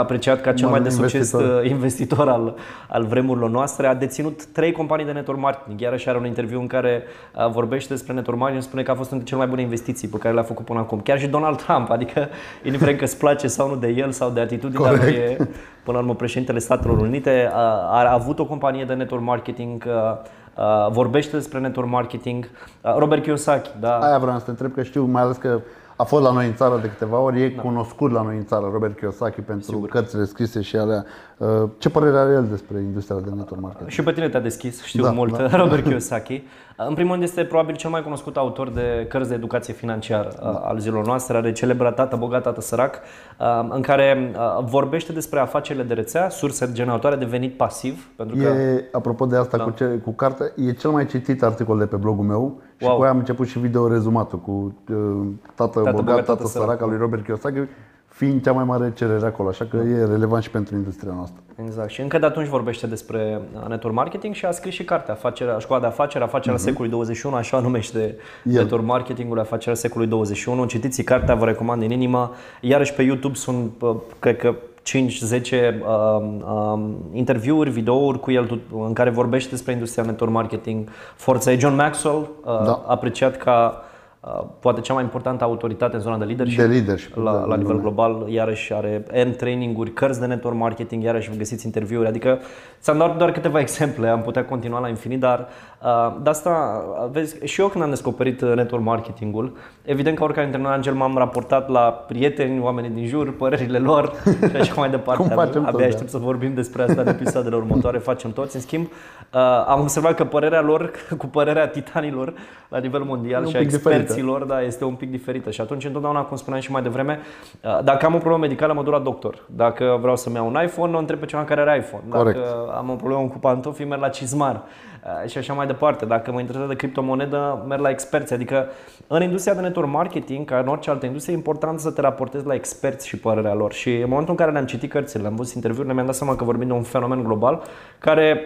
apreciat ca cel mai de Mare succes investitor. uh, investitor al, al vremurilor noastre, a deținut trei companii de network marketing. Iarăși are un interviu în care uh, vorbește despre network marketing și spune că a fost una dintre cele mai bune investiții pe care le-a făcut până acum. Chiar și Donald Trump, adică *laughs* indiferent că îți place sau nu de el sau de atitudinea lui, Corect. e, până la urmă președintele Statelor Unite, a, a avut o companie de network marketing, uh, uh, vorbește despre network marketing. Uh, Robert Kiyosaki, da, Aia vreau să te întreb că știu, mai ales că a fost la noi în țară de câteva ori, e cunoscut la noi în țară, Robert Kiyosaki, pentru Sigur. cărțile scrise și alea. Uh, Ce părere are el despre industria de network marketing? Și pe tine te-a deschis, știu Da, mult, da. *laughs* Robert Kiyosaki. În primul rând este probabil cel mai cunoscut autor de cărți de educație financiară da. al zilelor noastre, are celebra Tată bogat, Tată sărac, în care vorbește despre afacerile de rețea, surse generatoare de venit pasiv, pentru că E, apropo de asta da. cu, ce, cu cartea, e cel mai citit articol de pe blogul meu și Wow. cu aia am început și video rezumatul cu uh, Tată, Tată bogat, Tată, Tată sărac al lui Robert Kiyosaki, fiind cea mai mare cerere acolo, așa că e relevant și pentru industria noastră. Exact. Și încă de atunci vorbește despre uh, network marketing și a scris și cartea afacerea, Școala de afaceri, afacerea uh-huh. secolului 21, așa numește El. network marketingul, afacerea secolului 21. Citiți cartea, vă recomand din inimă. Iarăși pe YouTube sunt, uh, cred că 5-10 um, um, interviuri, videouri cu el tu- în care vorbește despre industria network marketing. Forța e John Maxwell, uh, Da. apreciat ca uh, poate cea mai importantă autoritate în zona de leadership De leadership, la, da, la în nivel lume. global, iarăși are N traininguri, cărți de network marketing, iarăși găsiți interviuri, adică ți-am dat doar câteva exemple, am putea continua la infinit, dar uh, de asta, uh, vezi, și eu când am descoperit uh, network marketingul, evident că oricare dintre noi, Angel, m-am raportat la prieteni, oamenii din jur, părerile lor *laughs* și așa mai departe. Cum facem Abia tot, da. aștept să vorbim despre asta în episoadele următoare, *laughs* facem toți. În schimb, uh, am observat că părerea lor *laughs* cu părerea titanilor la nivel mondial E un și a pic diferită. experților, da, este un pic diferită. Și atunci, întotdeauna, cum spuneam și mai devreme, uh, dacă am o problemă medicală, mă duc la doctor. Dacă vreau să-mi iau un iPhone, o întreb pe cineva care are iPhone. Dacă Corect. am o problemă cu pantofii, merg la cizmar. Uh, Și așa mai departe. departe. Dacă mă interesează de criptomonedă, merg la experți. Adică în industria de network marketing, ca în orice altă industrie, e important să te raportezi la experți și părerea lor. Și în momentul în care le-am citit cărțile, am văzut interviurile, mi-am dat seama că vorbim de un fenomen global care,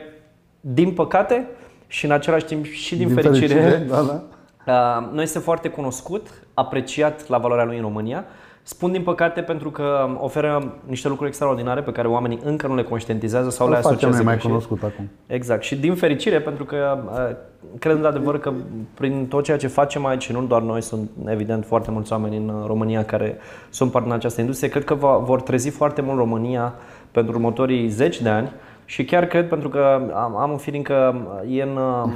din păcate, și în același timp și din, Din fericire, fericire, da, da. Uh, nu este foarte cunoscut, apreciat la valoarea lui în România. Spun din păcate pentru că oferă niște lucruri extraordinare pe care oamenii încă nu le conștientizează sau Îl le facem asociază noi mai greșit. cunoscut acum. Exact. Și din fericire, pentru că uh, cred într-adevăr că prin tot ceea ce facem aici, și nu doar noi, sunt evident foarte mulți oameni în uh, România care sunt parte din această industrie, cred că va, vor trezi foarte mult România pentru următorii zeci de ani și chiar cred pentru că am, am un feeling că e în, uh,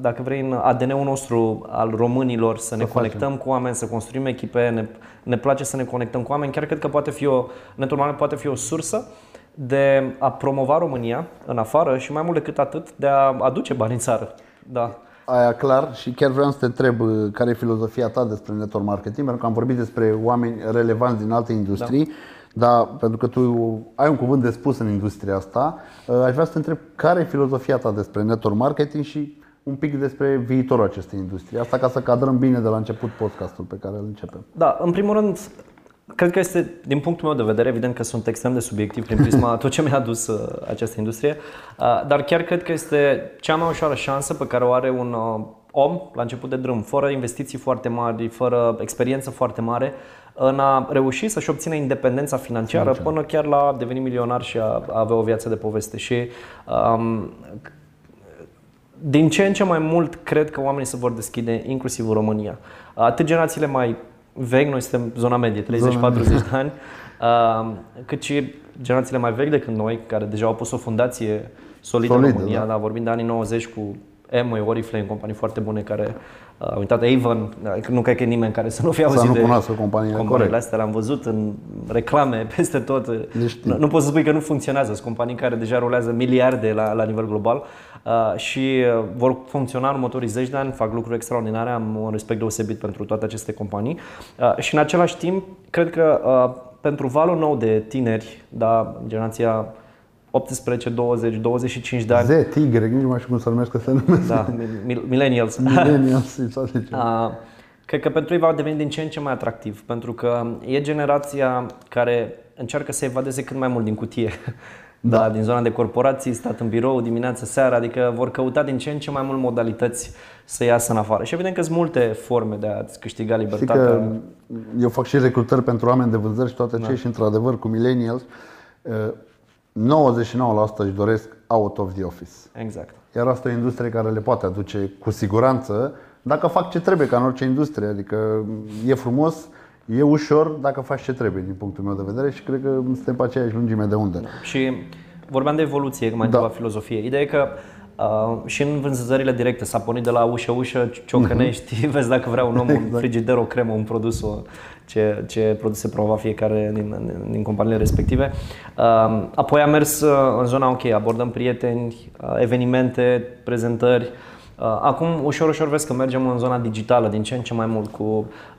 dacă vrei, în ADN-ul nostru al românilor să ne facem. conectăm cu oameni, să construim echipe, ne, ne place să ne conectăm cu oameni. Chiar cred că poate fi o, Network poate fi o sursă de a promova România în afară și mai mult decât atât de a aduce bani în țară. Da. Aia clar și chiar vreau să te întreb uh, care e filozofia ta despre network marketing, pentru că am vorbit despre oameni relevanți din alte industrii, da. dar pentru că tu ai un cuvânt de spus în industria asta, uh, aș vrea să te întreb care e filozofia ta despre network marketing și un pic despre viitorul acestei industrie. Asta ca să cadrăm bine de la început podcastul pe care îl începem. Da, în primul rând, cred că este, din punctul meu de vedere, evident că sunt extrem de subiectiv prin prisma *laughs* tot ce mi-a adus uh, această industrie, uh, dar chiar cred că este cea mai ușoară șansă pe care o are un uh, om la început de drum, fără investiții foarte mari, fără experiență foarte mare, în a reuși să-și obțină independența financiară până chiar la a deveni milionar și a, a avea o viață de poveste. Și um, din ce în ce mai mult cred că oamenii se vor deschide, inclusiv în România. Atât generațiile mai vechi, noi suntem zona medie, 30-40 de ani, uh, cât și generațiile mai vechi decât noi, care deja au pus o fundație solidă în Solidă, România, da. da. vorbim de anii 90 cu Amway, Oriflame, companii foarte bune care uh, au uitat Avon, da, nu cred că e nimeni care să nu fie Să auzit nu de cunoască compania, companiile corect. astea, le-am văzut în reclame *laughs* peste tot. știi. Nu, nu poți să spui că nu funcționează, sunt companii care deja rulează miliarde la, la nivel global uh, și uh, vor funcționa în următorii zeci de ani, fac lucruri extraordinare, am un respect deosebit pentru toate aceste companii uh, și în același timp, cred că uh, pentru valul nou de tineri, da, generația 18, 20, 25 de ani, Z, tigre, nici nu mai știu cum să numească să numesc. da, mil- millennials, *laughs* Millennials, să zicem. Uh, Cred că pentru ei va deveni din ce în ce mai atractiv, pentru că e generația care încearcă să evadeze cât mai mult din cutie. *laughs* Da. da, din zona de corporații, stat în birou, dimineața, seara, adică vor căuta din ce în ce mai mult modalități să iasă în afară. Și evident că sunt multe forme de a-ți câștiga Știi libertatea. că eu fac și recrutări pentru oameni de vânzări și toate Da. ce și într-adevăr cu millennials, uh, 99% își doresc out of the office. Exact. Iar asta e o industrie care le poate aduce cu siguranță dacă fac ce trebuie, ca în orice industrie. Adică e frumos, e ușor dacă faci ce trebuie din punctul meu de vedere și cred că suntem pe aceeași lungime de undă. Și vorbeam de evoluție, mai Da. da. filozofie. Ideea e că uh, și în vânzările directe s-a pornit de la ușă-ușă, ciocănești, *laughs* vezi dacă vrea un om un frigider, o cremă, un produs, o, ce, ce produse promova fiecare din, din, din companiile respective. Uh, apoi am mers uh, în zona, ok, abordăm prieteni, uh, evenimente, prezentări. Uh, Acum, ușor, ușor vezi că mergem în zona digitală din ce în ce mai mult cu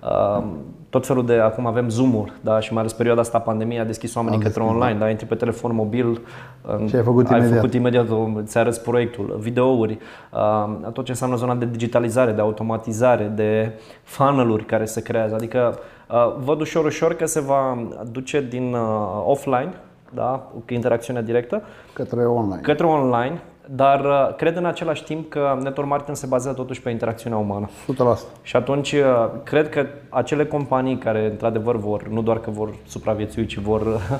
uh, tot felul de, acum avem Zoom-uri, da? și mai ales perioada asta, pandemia a deschis oamenii Am către deschis, online, da? intri pe telefon mobil, uh, Și ai făcut ai imediat. făcut imediat, o- îți arăți proiectul, videouri, uh, tot ce înseamnă zona de digitalizare, de automatizare, de funnel-uri care se creează. Adică uh, văd ușor, ușor că se va duce din uh, offline, da? cu interacțiunea directă, Către online. către online, dar uh, cred în același timp că network marketing se bazează totuși pe interacțiunea umană. 100%. Și atunci uh, cred că acele companii care într-adevăr vor, nu doar că vor supraviețui, ci vor uh,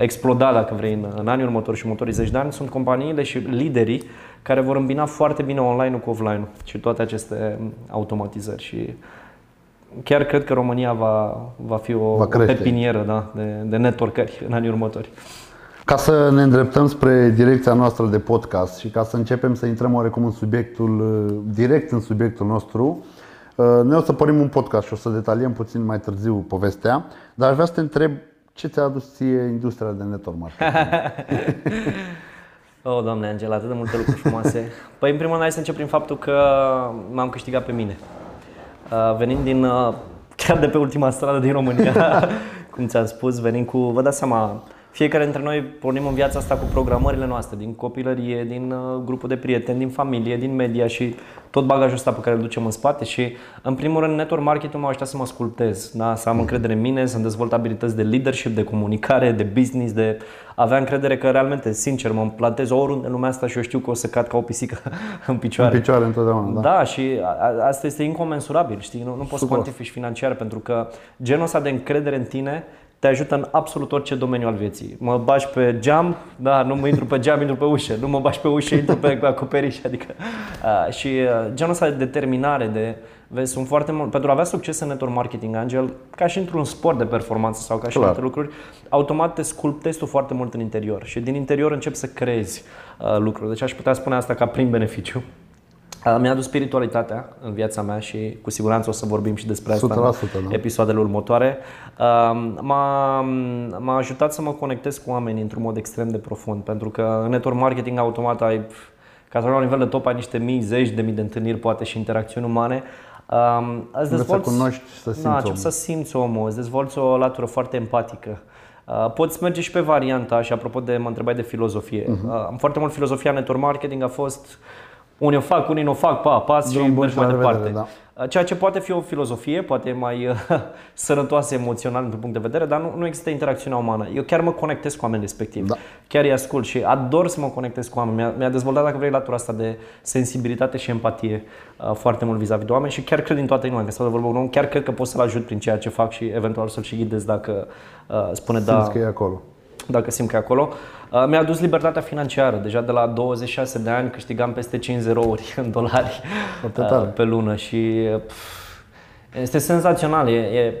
exploda, dacă vrei, în, în anii următori și următorii zeci de ani, sunt companiile și liderii care vor îmbina foarte bine online-ul cu offline-ul și toate aceste um, automatizări. Și chiar cred că România va, va fi o, Va o crește. pepinieră da, de, de networkări în anii următori. Ca să ne îndreptăm spre direcția noastră de podcast și ca să începem să intrăm oarecum în subiectul, uh, direct în subiectul nostru, uh, noi o să pornim un podcast și o să detaliem puțin mai târziu povestea, dar aș vrea să te întreb ce ți-a adus ție industria de network marketing? *laughs* Oh, doamne Angela, atât de multe lucruri frumoase. Păi, în primul rând, hai să încep prin faptul că m-am câștigat pe mine. Uh, Venind din, uh, chiar de pe ultima stradă din România, *laughs* cum ți-am spus, venind cu, vă dați seama, fiecare dintre noi pornim în viața asta cu programările noastre, din copilărie, din uh, grupul de prieteni, din familie, din media și tot bagajul ăsta pe care îl ducem în spate și în primul rând network marketing m-a ajutat să mă sculptez, da? să am încredere în mine, să-mi dezvolt abilități de leadership, de comunicare, de business, de avea încredere că realmente, sincer, mă plantez oriunde în lumea asta și eu știu că o să cad ca o pisică *laughs* în picioare. În picioare întotdeauna, da. Da, și a- asta este incomensurabil, știi? Nu, nu poți să Super. cuantifici financiar pentru că genul ăsta de încredere în tine te ajută în absolut orice domeniu al vieții. Mă bași pe geam, da, nu mă intru pe geam, intru pe ușă. Nu mă bași pe ușă, intru pe *laughs* acoperiș. Adică, a, și a, genul ăsta de determinare, de, vezi, sunt foarte mult, pentru a avea succes în network marketing, Angel, ca și într-un sport de performanță sau ca și în Clar. alte lucruri, automat te sculptezi tu foarte mult în interior și din interior începi să creezi uh, lucruri. Deci aș putea spune asta ca prim beneficiu. Uh, Mi-a adus spiritualitatea în viața mea și cu siguranță o să vorbim și despre asta 100%, în da. episoadele următoare. Uh, M-a, m-a ajutat să mă conectez cu oamenii într-un mod extrem de profund, pentru că în network marketing automat ai, ca să la un nivel de top, ai niște mii, zeci de mii de întâlniri, poate și interacțiuni umane. Um, îți Unde să dezvolți, cunoști și să simți da, omul. începi să simți omul, îți dezvolți o latură foarte empatică. Uh, Poți merge și pe varianta și apropo de mă întrebai de filozofie. Mhm. Uh, Am foarte mult filozofia network marketing a fost unii o fac, unii nu o fac, pa, pas și Drum bun mergi și mai la departe. revedere, Uh, Ceea ce poate fi o filozofie, poate mai uh, *laughs* sănătoasă emoțional din punct de vedere, dar nu, nu există interacțiunea umană. Eu chiar mă conectez cu oamenii respectivi. Da. Chiar îi ascult și ador să mă conectez cu oameni. Mi-a, mi-a dezvoltat, dacă vrei, latura asta de sensibilitate și empatie uh, foarte mult vis-a-vis de oameni și chiar cred din toată inima că stau de vorbă cu un om, chiar cred că pot să-l ajut prin ceea ce fac și eventual să-l și ghidez dacă uh, spune da Simți că e acolo. dacă simt că e acolo. Uh, Mi-a adus libertatea financiară. Deja de la 26 de ani câștigam peste 5 zerouri *laughs* în dolari Foarte uh, tare. pe lună și uh, pf, este senzațional. E, e,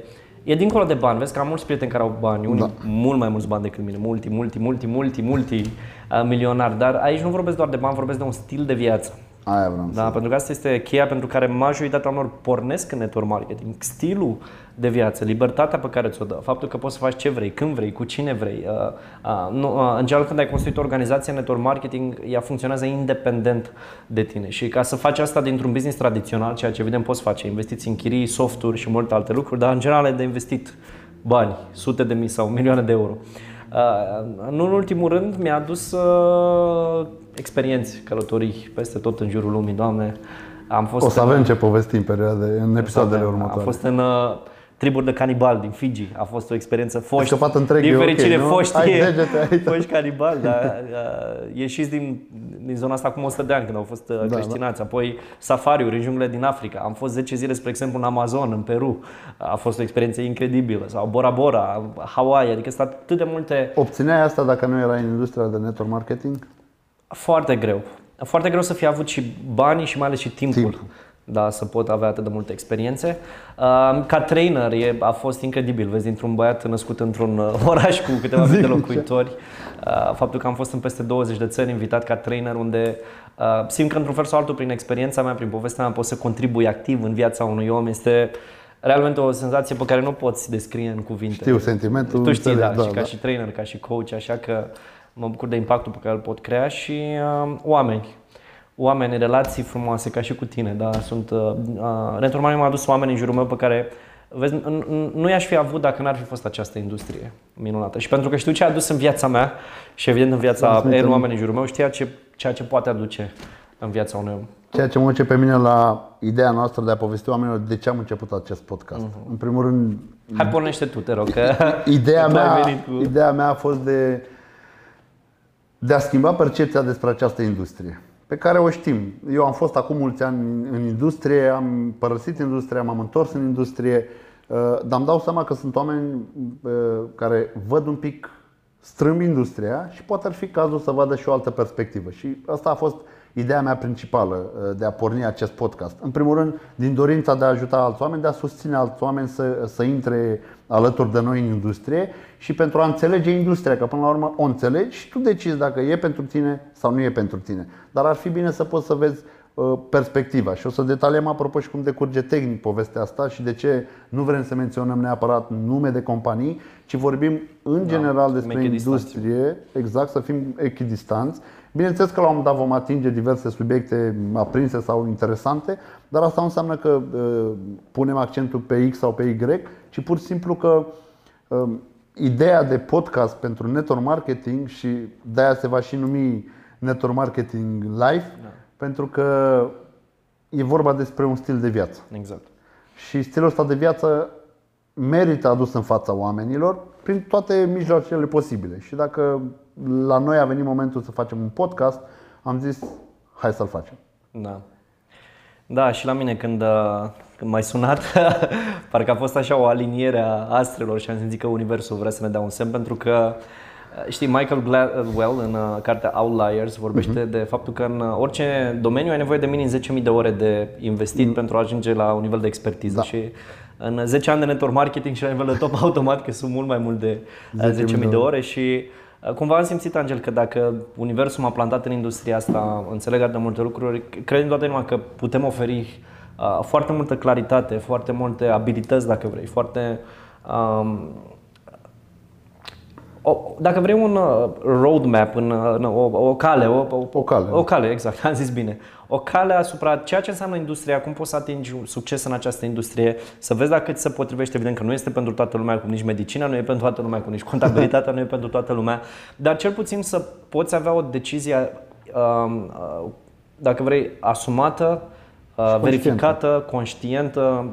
e dincolo de bani. Vezi că am mulți prieteni care au bani, unii Da. mult mai mulți bani decât mine, multi, multi, multi, multi, multi uh, milionari. Dar aici nu vorbesc doar de bani, vorbesc de un stil de viață. Aia vreau să Da, pentru că asta este cheia pentru care majoritatea oamenilor pornesc în network marketing. Stilul de viață, libertatea pe care ți-o dă, faptul că poți să faci ce vrei, când vrei, cu cine vrei. Uh, uh, nu, uh, în general, când ai construit o organizație în network marketing, ea funcționează independent de tine. Și ca să faci asta dintr-un business tradițional, ceea ce evident poți face, investiți în chirii, softuri și multe alte lucruri, dar în general e de investit bani, sute de mii sau milioane de euro. Uh, nu în ultimul rând, mi-a adus uh, experiențe, călătorii peste tot în jurul lumii, Doamne. Am fost O să în- avem ce povesti în, perioade, în episoadele am următoare. fost în uh, triburi de canibal din Fiji. A fost o experiență foști. scăpat întreg, din e ok, fericire nu? foști, Ai degete aici. *laughs* foști canibali, dar *laughs* uh, ieșiți din, din zona asta acum 100 de ani când au fost uh, Da, creștinați. Apoi safariuri în junglele din Africa. Am fost 10 zile, spre exemplu, în Amazon, în Peru. A fost o experiență incredibilă. Sau Bora Bora, Hawaii. Adică sunt atât de multe Obțineai asta dacă nu erai în industria de network marketing? Foarte greu. Foarte greu să fi avut și banii și mai ales și timpul. Timpul. Da, să pot avea atât de multe experiențe. Uh, Ca trainer e, a fost incredibil. Vezi, dintr-un băiat născut într-un uh, *laughs* oraș cu câteva mii de locuitori, uh, faptul că am fost în peste 20 de țări invitat ca trainer unde uh, simt că într-un fel sau altul prin experiența mea, prin povestea mea pot să contribui activ în viața unui om. Este realmente o senzație pe care nu poți descrie în cuvinte. Știu sentimentul. Tu știi, înțeleg, da, și ca și trainer, ca și coach, așa că mă bucur de impactul pe care îl pot crea și uh, oameni. Oameni, relații frumoase, ca și cu tine, da, sunt... Uh, uh, Network Marketing m-a adus oameni în jurul meu pe care, vezi, n- n- nu i-aș fi avut dacă n-ar fi fost această industrie minunată. Și pentru că știu ce a adus în viața mea și evident în viața Transmitem. N oameni în jurul meu, știa ce, ceea ce poate aduce în viața unui om. Ceea ce mă duce pe mine la ideea noastră de a povesti oamenilor de ce am început acest podcast. Mhm. În primul rând, Hai, pornește tu, te rog, că *laughs* ideea tu ai mea, venit cu... ideea mea a fost de, de a schimba percepția despre această industrie, pe care o știm. Eu am fost acum mulți ani în industrie, am părăsit industria, m-am întors în industrie, uh, dar îmi dau seama că sunt oameni uh, care văd un pic strâmb industria și poate ar fi cazul să vadă și o altă perspectivă. Și asta a fost ideea mea principală uh, de a porni acest podcast. În primul rând, din dorința de a ajuta alți oameni, de a susține alți oameni să, să intre alături de noi în industrie și pentru a înțelege industria, că până la urmă o înțelegi și tu decizi dacă e pentru tine sau nu e pentru tine. Dar ar fi bine să poți să vezi uh, perspectiva și o să detaliem apropo și cum decurge tehnic povestea asta și de ce nu vrem să menționăm neapărat nume de companii, ci vorbim în general despre echidistanți. industrie, exact, să fim echidistanți. Bineînțeles că la un moment dat vom atinge diverse subiecte aprinse sau interesante, dar asta nu înseamnă că uh, punem accentul pe X sau pe Y, ci pur și simplu că uh, ideea de podcast pentru network marketing și de-aia se va și numi network marketing live, da. pentru că e vorba despre un stil de viață. Exact. Și stilul ăsta de viață merită adus în fața oamenilor prin toate mijloacele posibile. Și dacă la noi a venit momentul să facem un podcast, am zis, hai să-l facem. Da. Da, și la mine când, uh, când m-ai sunat, *laughs* parcă a fost așa o aliniere a astrelor și am simțit că Universul vrea să ne dea un semn pentru că uh, Știi, Michael Gladwell în uh, cartea Outliers vorbește uh-huh. de faptul că în orice domeniu ai nevoie de minim 10.000 de ore de investit uh-huh. pentru a ajunge la un nivel de expertiză da. și în 10 ani de network marketing și la nivel de top *laughs* automat că sunt mult mai mult de 10.000 de ore și Uh, cumva am simțit, Angel, că dacă Universul m-a plantat în industria asta, înțeleg atât de multe lucruri, cred în toată inima că putem oferi uh, foarte multă claritate, foarte multe abilități, dacă vrei, foarte um, o, dacă vrei un uh, roadmap, în, în, o, o cale, o, o, o cale, o cale, exact, *laughs* am zis bine, o cale asupra ceea ce înseamnă industria, cum poți să atingi succes în această industrie, să vezi dacă ți se potrivește, evident că nu este pentru toată lumea, cum nici medicina nu e pentru toată lumea, cum nici contabilitatea nu e pentru toată lumea, dar cel puțin să poți avea o decizie, um, uh, dacă vrei, asumată, uh, verificată, conștientă,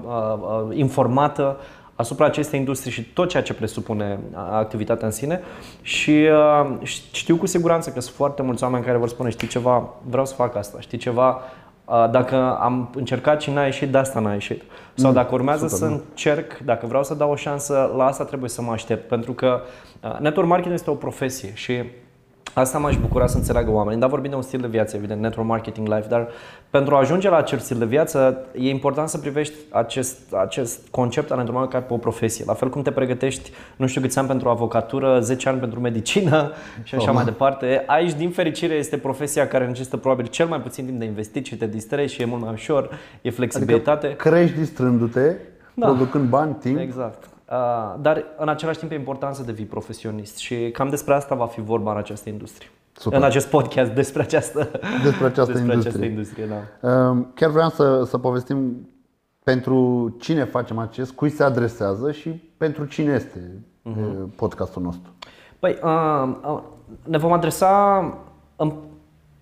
informată asupra acestei industrii și tot ceea ce presupune activitatea în sine și uh, știu cu siguranță că sunt foarte mulți oameni care vor spune știi ceva, vreau să fac asta, știi ceva, uh, dacă am încercat și n-a ieșit, de asta n-a ieșit. Sau mm, dacă urmează super, să încerc, dacă vreau să dau o șansă, la asta trebuie să mă aștept. Pentru că uh, network marketing este o profesie și Asta m-aș bucura să înțeleagă oamenii, dar vorbim de un stil de viață, evident, network marketing life, dar pentru a ajunge la acest stil de viață e important să privești acest, acest concept al network marketing ca pe o profesie. La fel cum te pregătești, nu știu câți ani pentru avocatură, 10 ani pentru medicină și așa oh. mai departe. Aici, din fericire, este profesia care necesită probabil cel mai puțin timp de investit și te distrezi și e mult mai ușor, e flexibilitate. Adică crești distrându-te, da. producând bani, timp. Exact. Uh, dar în același timp e important să devii profesionist și cam despre asta va fi vorba în această industrie. Super. În acest podcast despre această, despre această despre industrie. Această industrie da. Uh, chiar vreau să, să povestim pentru cine facem acest, cui se adresează și pentru cine este uh-huh. podcastul nostru. Păi, uh, ne vom adresa în,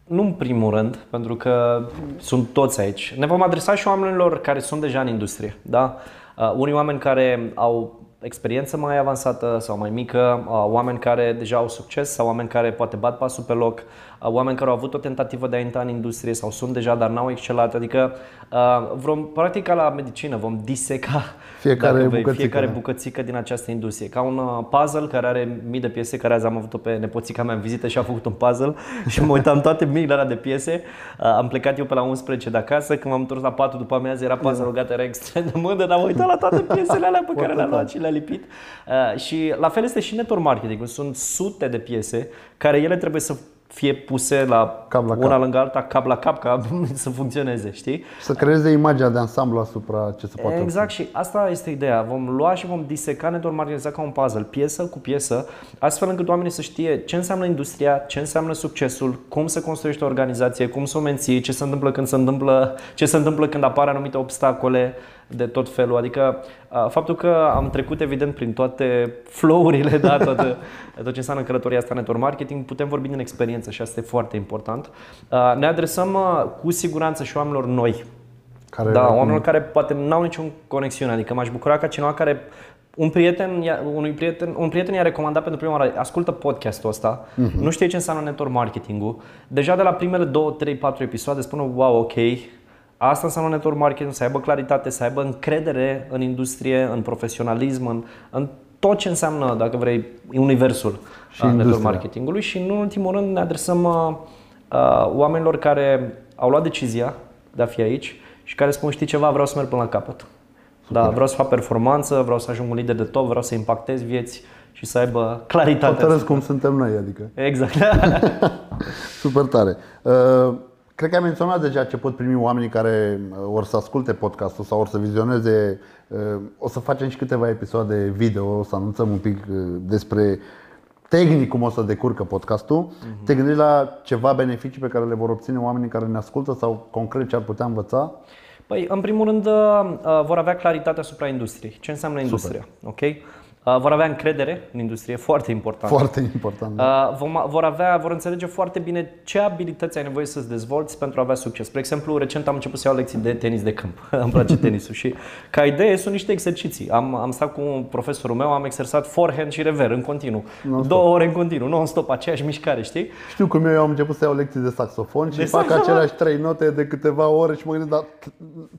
nu în primul rând, pentru că sunt toți aici. Ne vom adresa și oamenilor care sunt deja în industrie. Da? Uh, unii oameni care au experiență mai avansată sau mai mică, uh, oameni care deja au succes sau oameni care poate bat pasul pe loc, uh, oameni care au avut o tentativă de a intra în industrie sau sunt deja, dar n-au excelat. Adică vom, practic ca la medicină, vom diseca *laughs* fiecare, vei, bucățică, fiecare bucățică din această industrie. Ca un puzzle care are mii de piese, care azi am avut-o pe nepoțica mea în vizită și a făcut un puzzle *laughs* și mă uitam toate miile de piese. Am plecat eu pe la 11 de acasă, când m-am întors la 4 după amiază, era puzzle-ul gata, era extrem de mândă, dar am uitat la toate piesele alea pe *laughs* care le-a luat și le-a lipit. Și la fel este și network marketing. Sunt sute de piese care ele trebuie să fie puse la, cap la una cap. lângă alta, cap la cap, ca *laughs* să funcționeze, știi? Să creeze imaginea de ansamblu asupra ce se poate Exact și asta este ideea. Vom lua și vom diseca network marketing ca un puzzle, piesă cu piesă, astfel încât oamenii să știe ce înseamnă industria, ce înseamnă succesul, cum se construiește o organizație, cum să o menții, ce se întâmplă când se întâmplă, ce se întâmplă când apar anumite obstacole, de tot felul. Adică faptul că am trecut evident prin toate flow-urile, da, toate, *laughs* tot ce înseamnă călătoria asta network marketing, putem vorbi din experiență și asta e foarte important. Ne adresăm cu siguranță și oamenilor noi. Care da, oamenilor care poate nu au niciun conexiune. Adică m-aș bucura ca cineva care un prieten, unui prieten, un prieten i-a recomandat pentru prima oară, ascultă podcastul ăsta, uh-huh. nu știe ce înseamnă network marketing-ul, deja de la primele 2, 3, 4 episoade spune, wow, ok, Asta înseamnă network marketing, să aibă claritate, să aibă încredere în industrie, în profesionalism, în, în tot ce înseamnă, dacă vrei, universul și network marketingului și, în ultimul rând, ne adresăm uh, uh, oamenilor care au luat decizia de a fi aici și care spun, știi ceva, vreau să merg până la capăt. Da, vreau să fac performanță, vreau să ajung un lider de top, vreau să impactez vieți și să aibă claritate. Hotărăsc cum suntem noi, adică. Exact. *laughs* *laughs* Super tare. Uh, Cred că ai menționat deja ce pot primi oamenii care uh, or să asculte podcastul sau or să vizioneze. Uh, o să facem și câteva episoade video, o să anunțăm un pic uh, despre tehnic cum o să decurcă podcastul. Uh-huh. Te gândești la ceva beneficii pe care le vor obține oamenii care ne ascultă sau concret ce ar putea învăța? Păi, în primul rând, vor avea claritate asupra industriei. Ce înseamnă industria? Super. Ok? Uh, vor avea încredere în industrie, foarte important. Foarte important. Da. Uh, vom- vor, avea, vor înțelege foarte bine ce abilități ai nevoie să-ți dezvolți pentru a avea succes. Spre exemplu, recent am început să iau lecții de tenis de câmp. *laughs* Îmi place tenisul și ca idee sunt niște exerciții. Am, am stat cu profesorul meu, am exersat forehand și rever în continuu. Două ore în continuu, non-stop, aceeași mișcare, știi? Știu cum eu, eu am început să iau lecții de saxofon și De fac saxofon? aceleași trei note de câteva ore și mă gândesc, dar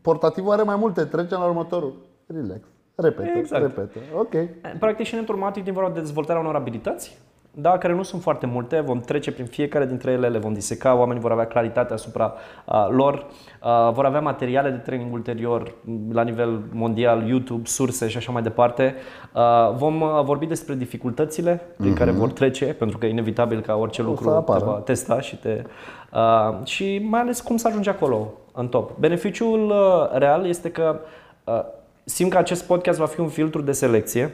portativul are mai multe, trecem la următorul. Relax. Repetă, Exact. repetă. Ok. Practic și în network marketing vorba de dezvoltarea unor abilități, da, care nu sunt foarte multe, vom trece prin fiecare dintre ele, le vom diseca, oamenii vor avea claritate asupra uh, lor, uh, vor avea materiale de training ulterior m, la nivel mondial, YouTube, surse și așa mai departe. Uh, vom uh, vorbi despre dificultățile prin care vor trece, pentru că e inevitabil ca orice Mhm. să lucru te apară. va testa și te uh, și mai ales cum să ajungi acolo în top. Beneficiul uh, real este că uh, simt că acest podcast va fi un filtru de selecție.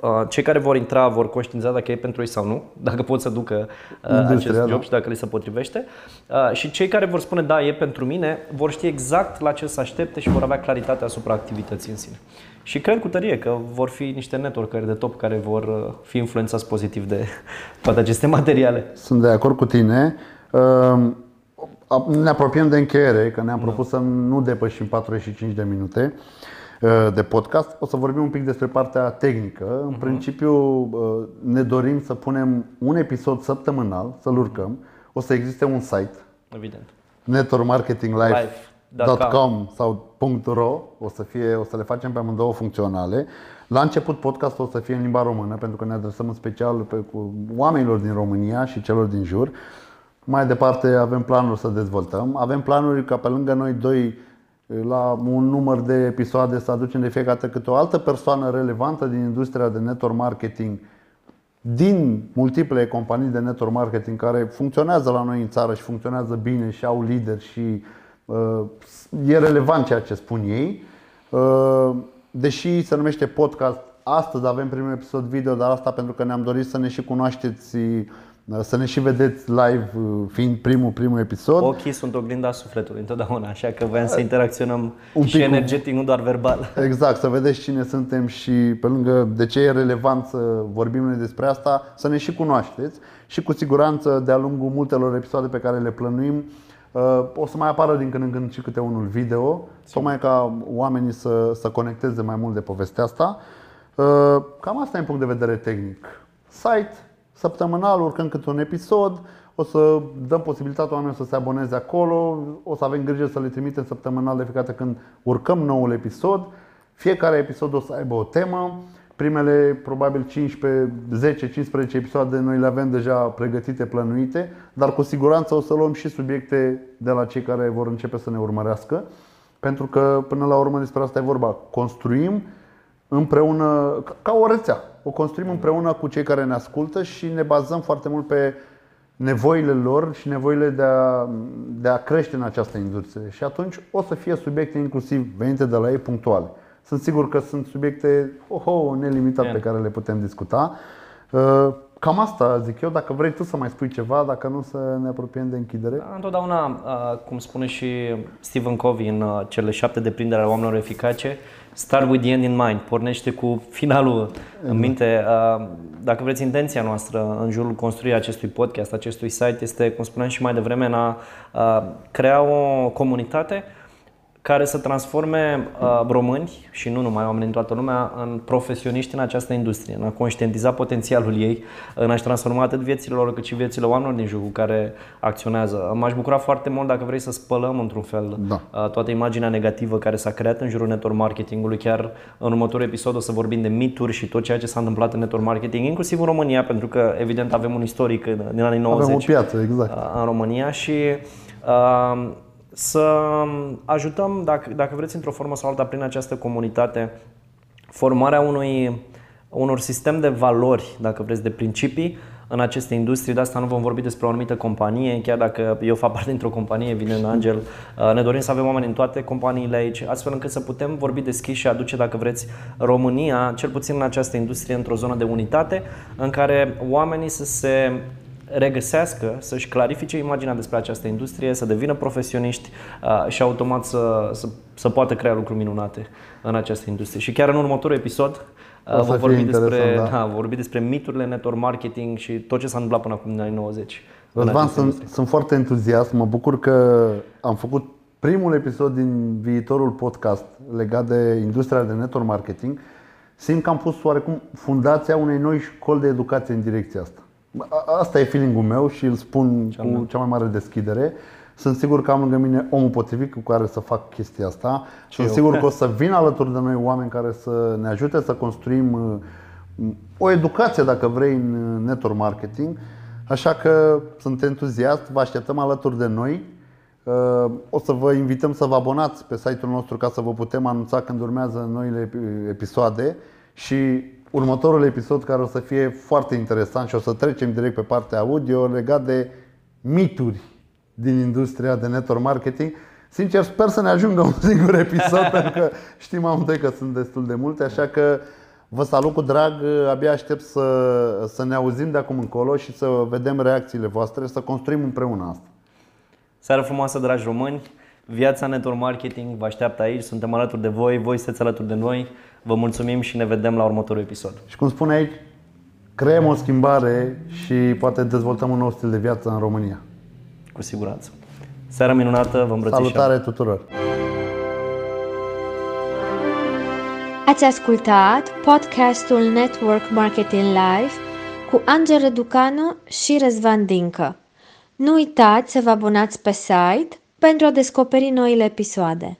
Uh, Cei care vor intra vor conștientiza dacă e pentru ei sau nu, *laughs* dacă pot să ducă uh, Industria, acest job da. și dacă li se potrivește. Uh, Și cei care vor spune da, e pentru mine, vor ști exact la ce să aștepte și vor avea claritate asupra activității în sine. Și cred cu tărie că vor fi niște networkeri de top care vor uh, fi influențați pozitiv de *laughs* toate aceste materiale. Sunt de acord cu tine. Um, Ne apropiem de încheiere, că ne-am propus să nu depășim 45 de minute uh, de podcast. O să vorbim un pic despre partea tehnică. În principiu uh, ne dorim să punem un episod săptămânal, să-l urcăm. O să existe un site Evident. networkmarketinglife.com sau .ro o să, fie, o să le facem pe amândouă funcționale. La început podcastul o să fie în limba română pentru că ne adresăm în special pe, cu oamenilor din România și celor din jur. Mai departe avem planuri să dezvoltăm. Avem planuri ca pe lângă noi doi la un număr de episoade să aducem de fiecare dată câte o altă persoană relevantă din industria de network marketing din multiple companii de network marketing care funcționează la noi în țară și funcționează bine și au lideri și uh, e relevant ceea ce spun ei. Uh, deși se numește podcast, astăzi avem primul episod video, dar asta pentru că ne-am dorit să ne și cunoașteți, uh, să ne și vedeți live, uh, fiind primul, primul episod. Ochii sunt oglinda sufletului întotdeauna, așa că voiam să interacționăm Un și pic cu- energetic, nu doar verbal. Exact, să vedeți cine suntem și pe lângă de ce e relevant să vorbim noi despre asta, să ne și cunoașteți și cu siguranță de-a lungul multelor episoade pe care le plănuim uh, o să mai apară din când în când și câte unul video, tocmai ca oamenii să, să conecteze mai mult de povestea asta. Uh, Cam asta e în punct de vedere tehnic. Site, săptămânal, urcăm câte un episod, o să dăm posibilitatea oamenilor să se aboneze acolo, o să avem grijă să le trimitem săptămânal de fiecare dată când urcăm noul episod. Fiecare episod o să aibă o temă. Primele probabil 15, 10, 15 episoade noi le avem deja pregătite, plănuite, dar cu siguranță o să luăm și subiecte de la cei care vor începe să ne urmărească. Pentru că până la urmă despre asta e vorba. Construim împreună, ca- ca o rețea. O construim împreună cu cei care ne ascultă și ne bazăm foarte mult pe nevoile lor și nevoile de a, de a crește în această industrie. Și atunci o să fie subiecte inclusiv venite de la ei punctuale. Sunt sigur că sunt subiecte oho, nelimitate pe care le putem discuta. Uh, Cam asta zic eu. Dacă vrei tu să mai spui ceva, dacă nu să ne apropiem de închidere. Da, Întotdeauna, uh, cum spune și Stephen Covey în uh, cele șapte deprindere ale oamenilor eficace, start with the end in mind, pornește cu finalul în minte. Uh, Dacă vreți, intenția noastră în jurul construirii acestui podcast, acestui site, este, cum spuneam și mai devreme, în a uh, crea o comunitate care să transforme uh, români și nu numai oameni din toată lumea în profesioniști în această industrie, în a conștientiza potențialul ei, în a-și transforma atât viețile lor cât și viețile oamenilor din jur cu care acționează. M-aș bucura foarte mult dacă vrei să spălăm într-un fel Da. uh, toată imaginea negativă care s-a creat în jurul network marketingului. Chiar în următorul episod o să vorbim de mituri și tot ceea ce s-a întâmplat în network marketing, inclusiv în România, pentru că evident avem un istoric în- din anii 90 Avem o piață, exact. uh, în România și uh, să ajutăm, dacă, dacă vreți, într-o formă sau alta, prin această comunitate, formarea unui, unor sistem de valori, dacă vreți, de principii în aceste industrii. De asta nu vom vorbi despre o anumită companie, chiar dacă eu fac parte dintr-o companie, evident, Angel. Uh, Ne dorim să avem oameni în toate companiile aici, astfel încât să putem vorbi deschis și aduce, dacă vreți, România, cel puțin în această industrie, într-o zonă de unitate, în care oamenii să se regăsească, să-și clarifice imaginea despre această industrie, să devină profesioniști uh, și automat să, să, să poată crea lucruri minunate în această industrie. Și chiar în următorul episod O să Vom fie vorbi, despre, interesant, da. da, vom vorbi despre miturile network marketing și tot ce s-a întâmplat până acum în anii 90. în Răzvan, această sunt, industrie. sunt foarte entuziast. Mă bucur că am făcut primul episod din viitorul podcast legat de industria de network marketing. Simt că am pus oarecum fundația unei noi școli de educație în direcția asta. A- Asta e feeling-ul meu și îl spun cu cea mai mare deschidere. Sunt sigur că am lângă mine omul potrivit cu care să fac chestia asta. Sunt eu. sigur că o *laughs* să vină alături de noi oameni care să ne ajute să construim uh, o educație, dacă vrei, în uh, network marketing. Așa că sunt entuziast, vă așteptăm alături de noi. Uh, O să vă invităm să vă abonați pe site-ul nostru ca să vă putem anunța când urmează noile epi- episoade și următorul episod care o să fie foarte interesant și o să trecem direct pe partea audio legat de mituri din industria de network marketing. Sincer, sper să ne ajungă un singur episod *laughs* pentru că știm amândoi că sunt destul de multe, așa că vă salut cu drag, abia aștept să, să ne auzim de acum încolo și să vedem reacțiile voastre, să construim împreună asta. Seară frumoasă, dragi români! Viața Network Marketing vă așteaptă aici, suntem alături de voi, voi sunteți alături de noi. Vă mulțumim și ne vedem la următorul episod. Și cum spune aici, creăm o schimbare și poate dezvoltăm un nou stil de viață în România. Cu siguranță. Seară minunată, vă îmbrățișăm! Salutare tuturor! Ați ascultat podcastul Network Marketing Live cu Angel Răducanu și Răzvan Dincă. Nu uitați să vă abonați pe site pentru a descoperi noile episoade.